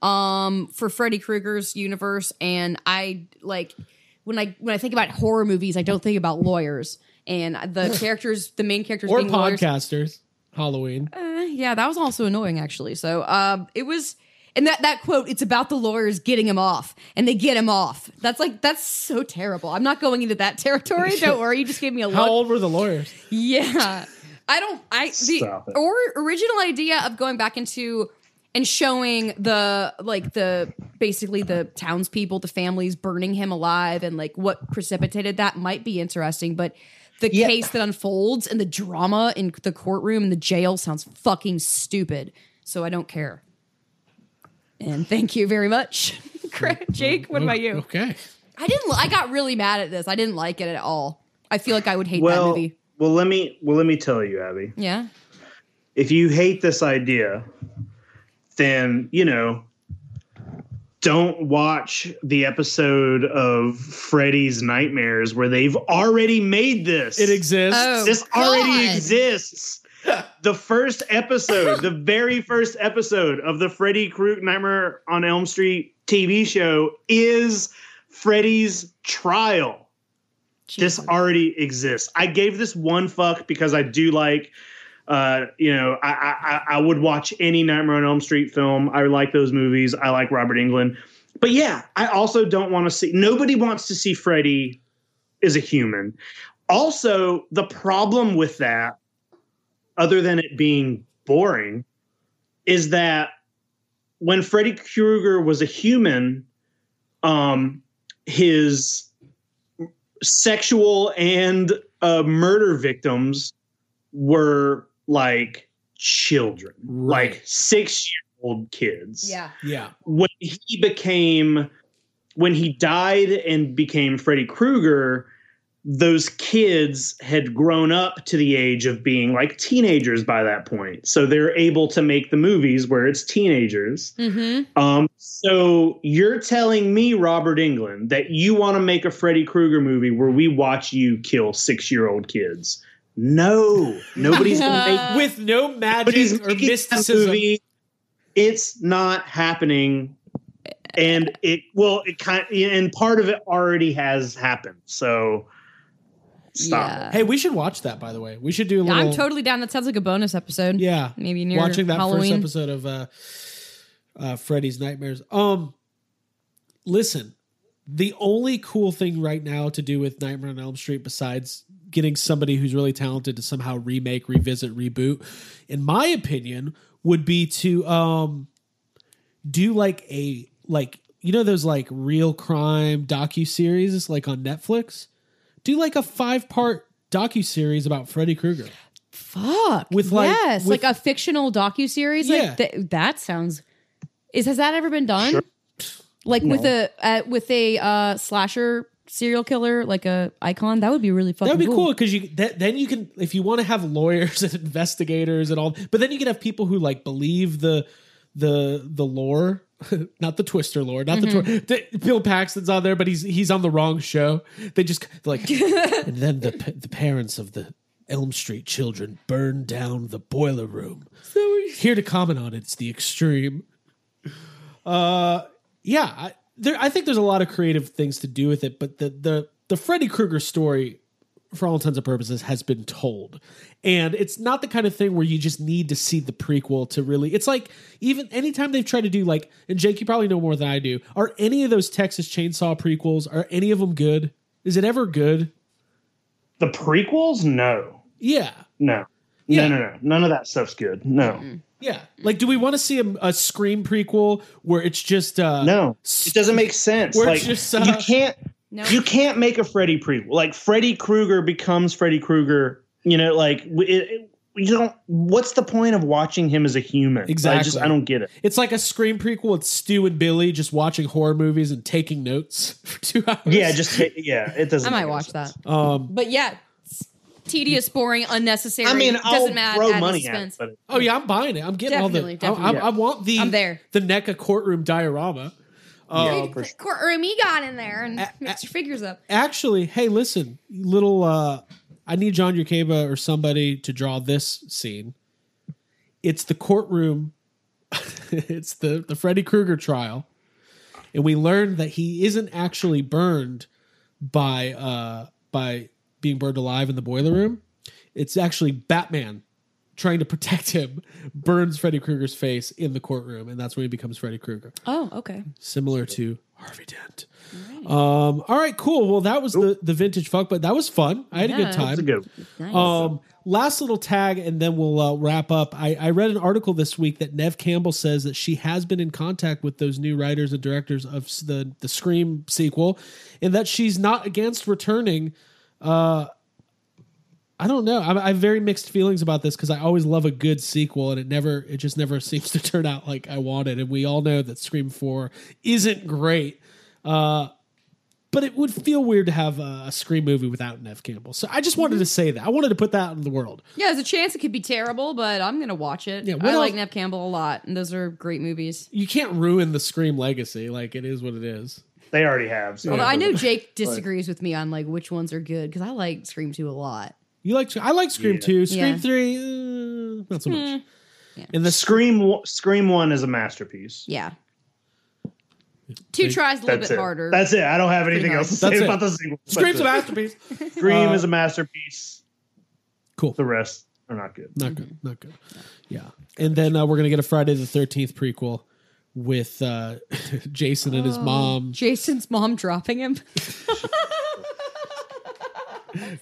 Speaker 6: um for Freddy Krueger's universe and I like when I when I think about horror movies, I don't think about lawyers and the characters, the main characters
Speaker 5: or
Speaker 6: being lawyers.
Speaker 5: podcasters. Halloween.
Speaker 6: Uh, yeah, that was also annoying actually. So um, it was, and that that quote, it's about the lawyers getting him off, and they get him off. That's like that's so terrible. I'm not going into that territory. Don't worry, you just gave me a
Speaker 5: How
Speaker 6: look.
Speaker 5: old were the lawyers?
Speaker 6: Yeah, I don't. I the
Speaker 7: it.
Speaker 6: or original idea of going back into and showing the like the basically the townspeople, the families burning him alive, and like what precipitated that might be interesting, but. The
Speaker 7: Yeah.
Speaker 6: case that unfolds and the drama in the courtroom and the jail sounds fucking stupid. So I don't care. And thank you very much, Craig. Mm-hmm. Jake. What about you?
Speaker 5: Okay.
Speaker 6: I didn't. I got really mad at this. I didn't like it at all. I feel like I would hate that movie.
Speaker 7: well, let me well let me tell you, Abby.
Speaker 6: Yeah.
Speaker 7: if you hate this idea, then you know, don't watch the episode of Freddy's Nightmares where they've already made this.
Speaker 5: It exists.
Speaker 6: Oh,
Speaker 7: This already exists. The first episode, the very first episode of the Freddy Krueger Nightmare on Elm Street TV show is Freddy's trial. This already exists. I gave this one fuck because I do like, uh, you know, I, I I- would watch any Nightmare on Elm Street film. I like those movies. I like Robert Englund, but yeah, I also don't want to see. Nobody wants to see Freddy as a human. Also, the problem with that, other than it being boring, is that when Freddy Krueger was a human, um, his sexual and uh, murder victims were like children,
Speaker 5: Right.
Speaker 7: like six year old kids.
Speaker 6: Yeah.
Speaker 5: Yeah.
Speaker 7: When he became, when he died and became Freddy Krueger, those kids had grown up to the age of being like teenagers by that point. So they're able to make the movies where it's teenagers.
Speaker 6: Mm-hmm.
Speaker 7: Um, so you're telling me, Robert Englund, that you want to make a Freddy Krueger movie where we watch you kill six year old kids? No, nobody's gonna make.
Speaker 5: With no magic or mysticism.
Speaker 7: movie. It's not happening, and it well, it kind and part of it already has happened. So Stop.
Speaker 6: Yeah.
Speaker 5: Hey, we should watch that. By the way, we should do a little.
Speaker 6: I'm totally down. That sounds like a bonus episode.
Speaker 5: Yeah,
Speaker 6: Maybe near
Speaker 5: watching that
Speaker 6: Halloween.
Speaker 5: first episode of uh, uh, Freddy's Nightmares. Um, listen, the only cool thing right now to do with Nightmare on Elm Street, besides getting somebody who's really talented to somehow remake, revisit, reboot, in my opinion, would be to um do like a like you know those like real crime docu series like on Netflix. Do like a five part docu series about Freddy Krueger.
Speaker 6: Fuck.
Speaker 5: With, like-
Speaker 6: yes,
Speaker 5: with-
Speaker 6: like a fictional docu series.
Speaker 5: Yeah.
Speaker 6: Like th- that sounds. Is has that ever been done? Like with a uh, with a uh, slasher serial killer, like a icon. That would be really fucking.
Speaker 5: That would be cool because you that, then you can if you want to have lawyers and investigators and all, but then you can have people who like believe the the the lore, not the Twister lore, not
Speaker 6: Mm-hmm.
Speaker 5: the, twi- Bill Paxton's on there, but he's he's on the wrong show. They just like and then the the parents of the Elm Street children burned down the boiler room. Here to comment on it, it's the extreme. Uh, yeah, I, there. I think there's a lot of creative things to do with it, but the the the Freddy Krueger story, for all intents and purposes, has been told, and it's not the kind of thing where you just need to see the prequel to really. It's like even anytime they've tried to do like, and Jake, you probably know more than I do. Are any of those Texas Chainsaw prequels? Are any of them good? Is it ever good?
Speaker 7: The prequels? No.
Speaker 5: Yeah.
Speaker 7: No.
Speaker 5: Yeah.
Speaker 7: No, no, no. None of that stuff's good. No. Mm.
Speaker 5: Yeah. Like, do we want to see a, a Scream prequel where it's just uh
Speaker 7: No. It doesn't make sense.
Speaker 5: We're
Speaker 7: like
Speaker 5: just, uh,
Speaker 7: you can't
Speaker 6: No.
Speaker 7: you can't make a Freddy prequel. Like Freddy Krueger becomes Freddy Krueger, you know, like it, it, you don't what's the point of watching him as a human? I just
Speaker 5: Exactly.
Speaker 7: I don't get it.
Speaker 5: It's like a Scream prequel. It's Stu and Billy just watching horror movies and taking notes for two hours.
Speaker 7: Yeah, just yeah, it doesn't
Speaker 6: I might
Speaker 7: make
Speaker 6: watch
Speaker 7: sense.
Speaker 6: that.
Speaker 5: Um.
Speaker 6: But yeah, it's tedious, boring, unnecessary.
Speaker 7: I mean,
Speaker 6: doesn't
Speaker 7: I'll
Speaker 6: matter.
Speaker 7: throw
Speaker 6: add
Speaker 7: money at it, but
Speaker 5: Oh yeah, I'm buying it. I'm getting
Speaker 6: Definitely,
Speaker 5: all the. I, I,
Speaker 6: definitely.
Speaker 5: I want the.
Speaker 6: I'm there.
Speaker 5: The NECA courtroom diorama.
Speaker 7: yeah, for sure.
Speaker 6: Courtroom, he got in there and mixed your figures up.
Speaker 5: Actually, hey, listen, little. uh I need John Yurkeba or somebody to draw this scene. It's the courtroom. it's the the Freddy Krueger trial, and we learned that he isn't actually burned by uh by being burned alive in the boiler room. It's actually Batman trying to protect him burns Freddy Krueger's face in the courtroom, and that's when he becomes Freddy Krueger
Speaker 6: Oh, okay.
Speaker 5: similar to Harvey Dent. Um, all right, cool. Well, that was the the vintage fuck, but that was fun. I had a good time.
Speaker 7: That's a good.
Speaker 6: Nice.
Speaker 5: Um, last little tag, and then we'll uh, wrap up. I, I read an article this week that Neve Campbell says that she has been in contact with those new writers and directors of the the Scream sequel, and that she's not against returning. Uh, I don't know. I, I have very mixed feelings about this because I always love a good sequel, and it never, it just never seems to turn out like I wanted. And we all know that Scream Four isn't great. Uh, but it would feel weird to have a, a Scream movie without Neve Campbell. So I just wanted to say that. I wanted to put that out in the world.
Speaker 6: Yeah, there's a chance it could be terrible, but I'm gonna watch it.
Speaker 5: Yeah,
Speaker 6: I
Speaker 5: what
Speaker 6: like
Speaker 5: else-
Speaker 6: Neve Campbell a lot, and those are great movies.
Speaker 5: You can't ruin the Scream legacy. Like it is what it is.
Speaker 7: They already have. So
Speaker 6: Although I know Jake disagrees with me on like which ones are good because I like Scream 2 a lot.
Speaker 5: You like? I like Scream
Speaker 7: Yeah.
Speaker 5: Two. Scream
Speaker 6: Yeah.
Speaker 5: Three, uh, not so much.
Speaker 6: Yeah.
Speaker 5: And the
Speaker 7: Scream one- Scream One is a masterpiece.
Speaker 6: Yeah. Two tries a little
Speaker 7: That's
Speaker 6: bit
Speaker 7: it.
Speaker 6: harder.
Speaker 7: That's it. I don't have anything
Speaker 6: Pretty
Speaker 7: else to
Speaker 5: hard.
Speaker 7: say
Speaker 5: That's
Speaker 7: about
Speaker 5: it.
Speaker 7: the sequel.
Speaker 5: Scream's a
Speaker 7: That's it.
Speaker 5: masterpiece.
Speaker 7: Scream
Speaker 5: Uh,
Speaker 7: is a masterpiece.
Speaker 5: Cool.
Speaker 7: The rest are not good.
Speaker 5: Not good. Not good. Yeah. And then uh, we're gonna get a Friday the Thirteenth prequel with uh, Jason and his mom.
Speaker 6: Jason's mom dropping him.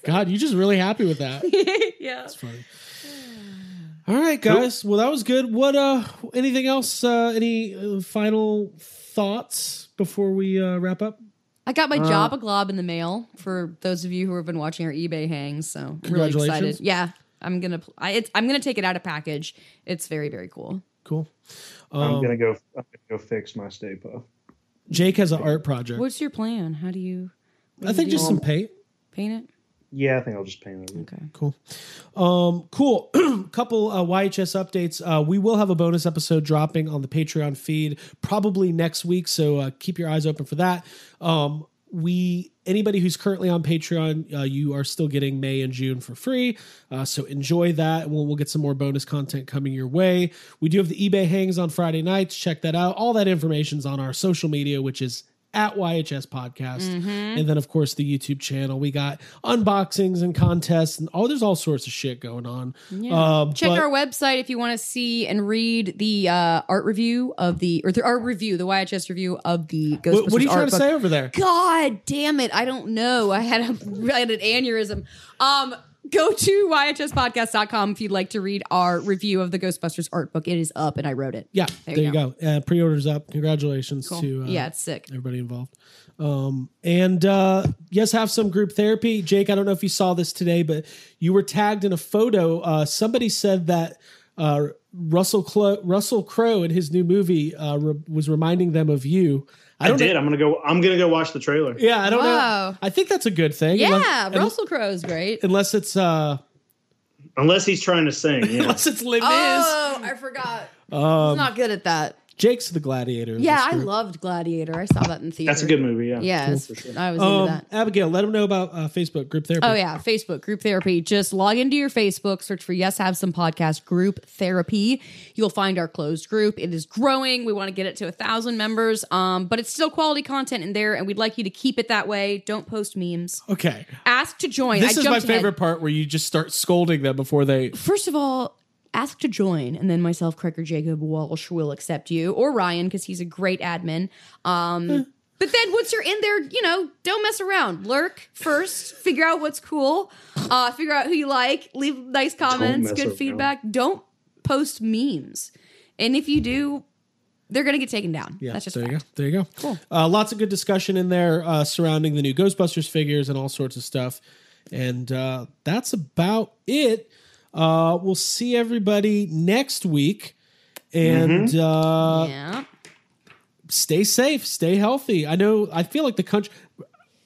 Speaker 5: God, you just really happy with that.
Speaker 6: yeah.
Speaker 5: funny. All right, guys. Well, that was good. What? Uh, anything else? Uh, any uh, final thoughts before we uh, wrap up?
Speaker 6: I got my Jabba Glob in the mail for those of you who have been watching our eBay hangs. So really
Speaker 5: Congratulations.
Speaker 6: excited. Yeah, I'm gonna. pl- I, it's, I'm gonna take it out of package. It's very very cool.
Speaker 5: Cool.
Speaker 7: I'm
Speaker 5: Um,
Speaker 7: gonna go. I'm gonna go fix my Stay Puft.
Speaker 5: Jake has an art project.
Speaker 6: What's your plan? How do you
Speaker 5: I think just some paint.
Speaker 6: paint it?
Speaker 7: Yeah, I think I'll just paint it.
Speaker 6: Okay.
Speaker 5: Cool. Um, cool. Couple uh, YHS updates. Uh, we will have a bonus episode dropping on the Patreon feed probably next week, so uh, keep your eyes open for that. Um, we anybody who's currently on Patreon, uh, you are still getting May and June for free. Uh, so enjoy that. We'll, we'll get some more bonus content coming your way. We do have the eBay hangs on Friday nights. Check that out. All that information's on our social media, which is at YHS Podcast.
Speaker 6: Mm-hmm.
Speaker 5: And then, of course, the YouTube channel. We got unboxings and contests and oh, there's all sorts of shit going on. Um,
Speaker 6: Check
Speaker 5: but-
Speaker 6: our website if you want to see and read the uh, art review of the or the art review, the YHS review of the Ghostbusters.
Speaker 5: What, what are you trying
Speaker 6: art
Speaker 5: to
Speaker 6: book.
Speaker 5: say over there?
Speaker 6: God damn it! I don't know. I had a I had an aneurysm. Um, go to yhspodcast.com if you'd like to read our review of the Ghostbusters art book. It is up, and I wrote it.
Speaker 5: Yeah, there, you go. Uh, pre-orders up. Congratulations to uh,
Speaker 6: yeah, it's sick.
Speaker 5: everybody involved. Um, and uh, yes, have some group therapy. Jake, I don't know if you saw this today, but you were tagged in a photo. Uh, somebody said that uh, Russell Clo- Russell Crowe in his new movie uh, re- was reminding them of you. I
Speaker 7: I,
Speaker 5: don't
Speaker 7: did.
Speaker 5: Know,
Speaker 7: I'm gonna go. I'm gonna go watch the trailer.
Speaker 5: yeah, I don't
Speaker 6: Wow.
Speaker 5: know. I think that's a good thing.
Speaker 6: Yeah,
Speaker 5: unless,
Speaker 6: Russell Crowe is great.
Speaker 5: unless it's uh,
Speaker 7: Unless he's trying to sing. Yeah.
Speaker 5: unless it's Les Mis.
Speaker 6: Oh, I forgot.
Speaker 5: Um,
Speaker 6: I'm not good at that.
Speaker 5: Jake's the gladiator. of
Speaker 6: Yeah,
Speaker 5: this
Speaker 6: I
Speaker 5: group.
Speaker 6: loved Gladiator. I saw that in theater.
Speaker 7: That's a good movie. Yeah.
Speaker 6: Yeah, it's- I was into
Speaker 5: Um,
Speaker 6: that.
Speaker 5: Abigail, let them know about uh, Facebook group therapy.
Speaker 6: Oh yeah, Facebook group therapy. Just log into your Facebook, search for Yes Have Some Podcast Group Therapy. You'll find our closed group. It is growing. We want to get it to a thousand members. Um, but it's still quality content in there, and we'd like you to keep it that way. Don't post memes.
Speaker 5: Okay.
Speaker 6: Ask to join.
Speaker 5: This
Speaker 6: I
Speaker 5: is my
Speaker 6: jumped ahead.
Speaker 5: favorite part where you just start scolding them before they.
Speaker 6: First of all, ask to join, and then myself, Craig or Jacob Walsh will accept you, or Ryan because he's a great admin. Um, but then once you're in there, you know, don't mess around. Lurk first, figure out what's cool, uh, figure out who you like, leave nice comments, good
Speaker 7: around.
Speaker 6: feedback. Don't post memes, and if you do, they're gonna get taken down.
Speaker 5: Yeah,
Speaker 6: That's just
Speaker 5: there you go. There you go. Cool. Uh, lots of good discussion in there uh, surrounding the new Ghostbusters figures and all sorts of stuff. And uh, that's about it. Uh, we'll see everybody next week. And
Speaker 7: Mm-hmm.
Speaker 5: uh,
Speaker 6: Yeah.
Speaker 5: stay safe, stay healthy. I know, I feel like the country.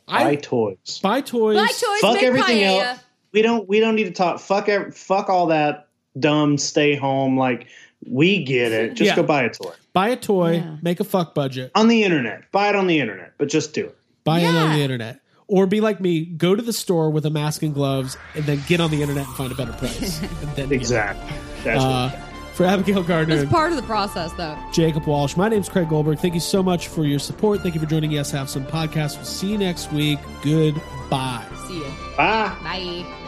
Speaker 5: I
Speaker 7: Buy toys.
Speaker 5: buy toys.
Speaker 6: Buy toys,
Speaker 7: Fuck
Speaker 6: make
Speaker 7: everything
Speaker 6: paella.
Speaker 7: else. We don't. We don't need to talk. Fuck. ev- Fuck all that dumb. Stay home. Like we get it. Just
Speaker 5: Yeah.
Speaker 7: go buy a toy
Speaker 5: Buy a toy,
Speaker 6: Yeah.
Speaker 5: make a fuck budget,
Speaker 7: on the internet. Buy it on the internet, but just do it.
Speaker 5: buy it on the internet. Or be like me, go to the store with a mask and gloves, and then get on the internet and find a better price. and then.
Speaker 7: Exactly. That's
Speaker 5: Uh, for Abigail Gardner,
Speaker 6: It's part of the process, though.
Speaker 5: Jacob Walsh. My name's Craig Goldberg. Thank you so much for your support. Thank you for joining Yes Have Some podcast. We'll see you next week. Goodbye.
Speaker 6: See you.
Speaker 7: Bye.
Speaker 6: Bye.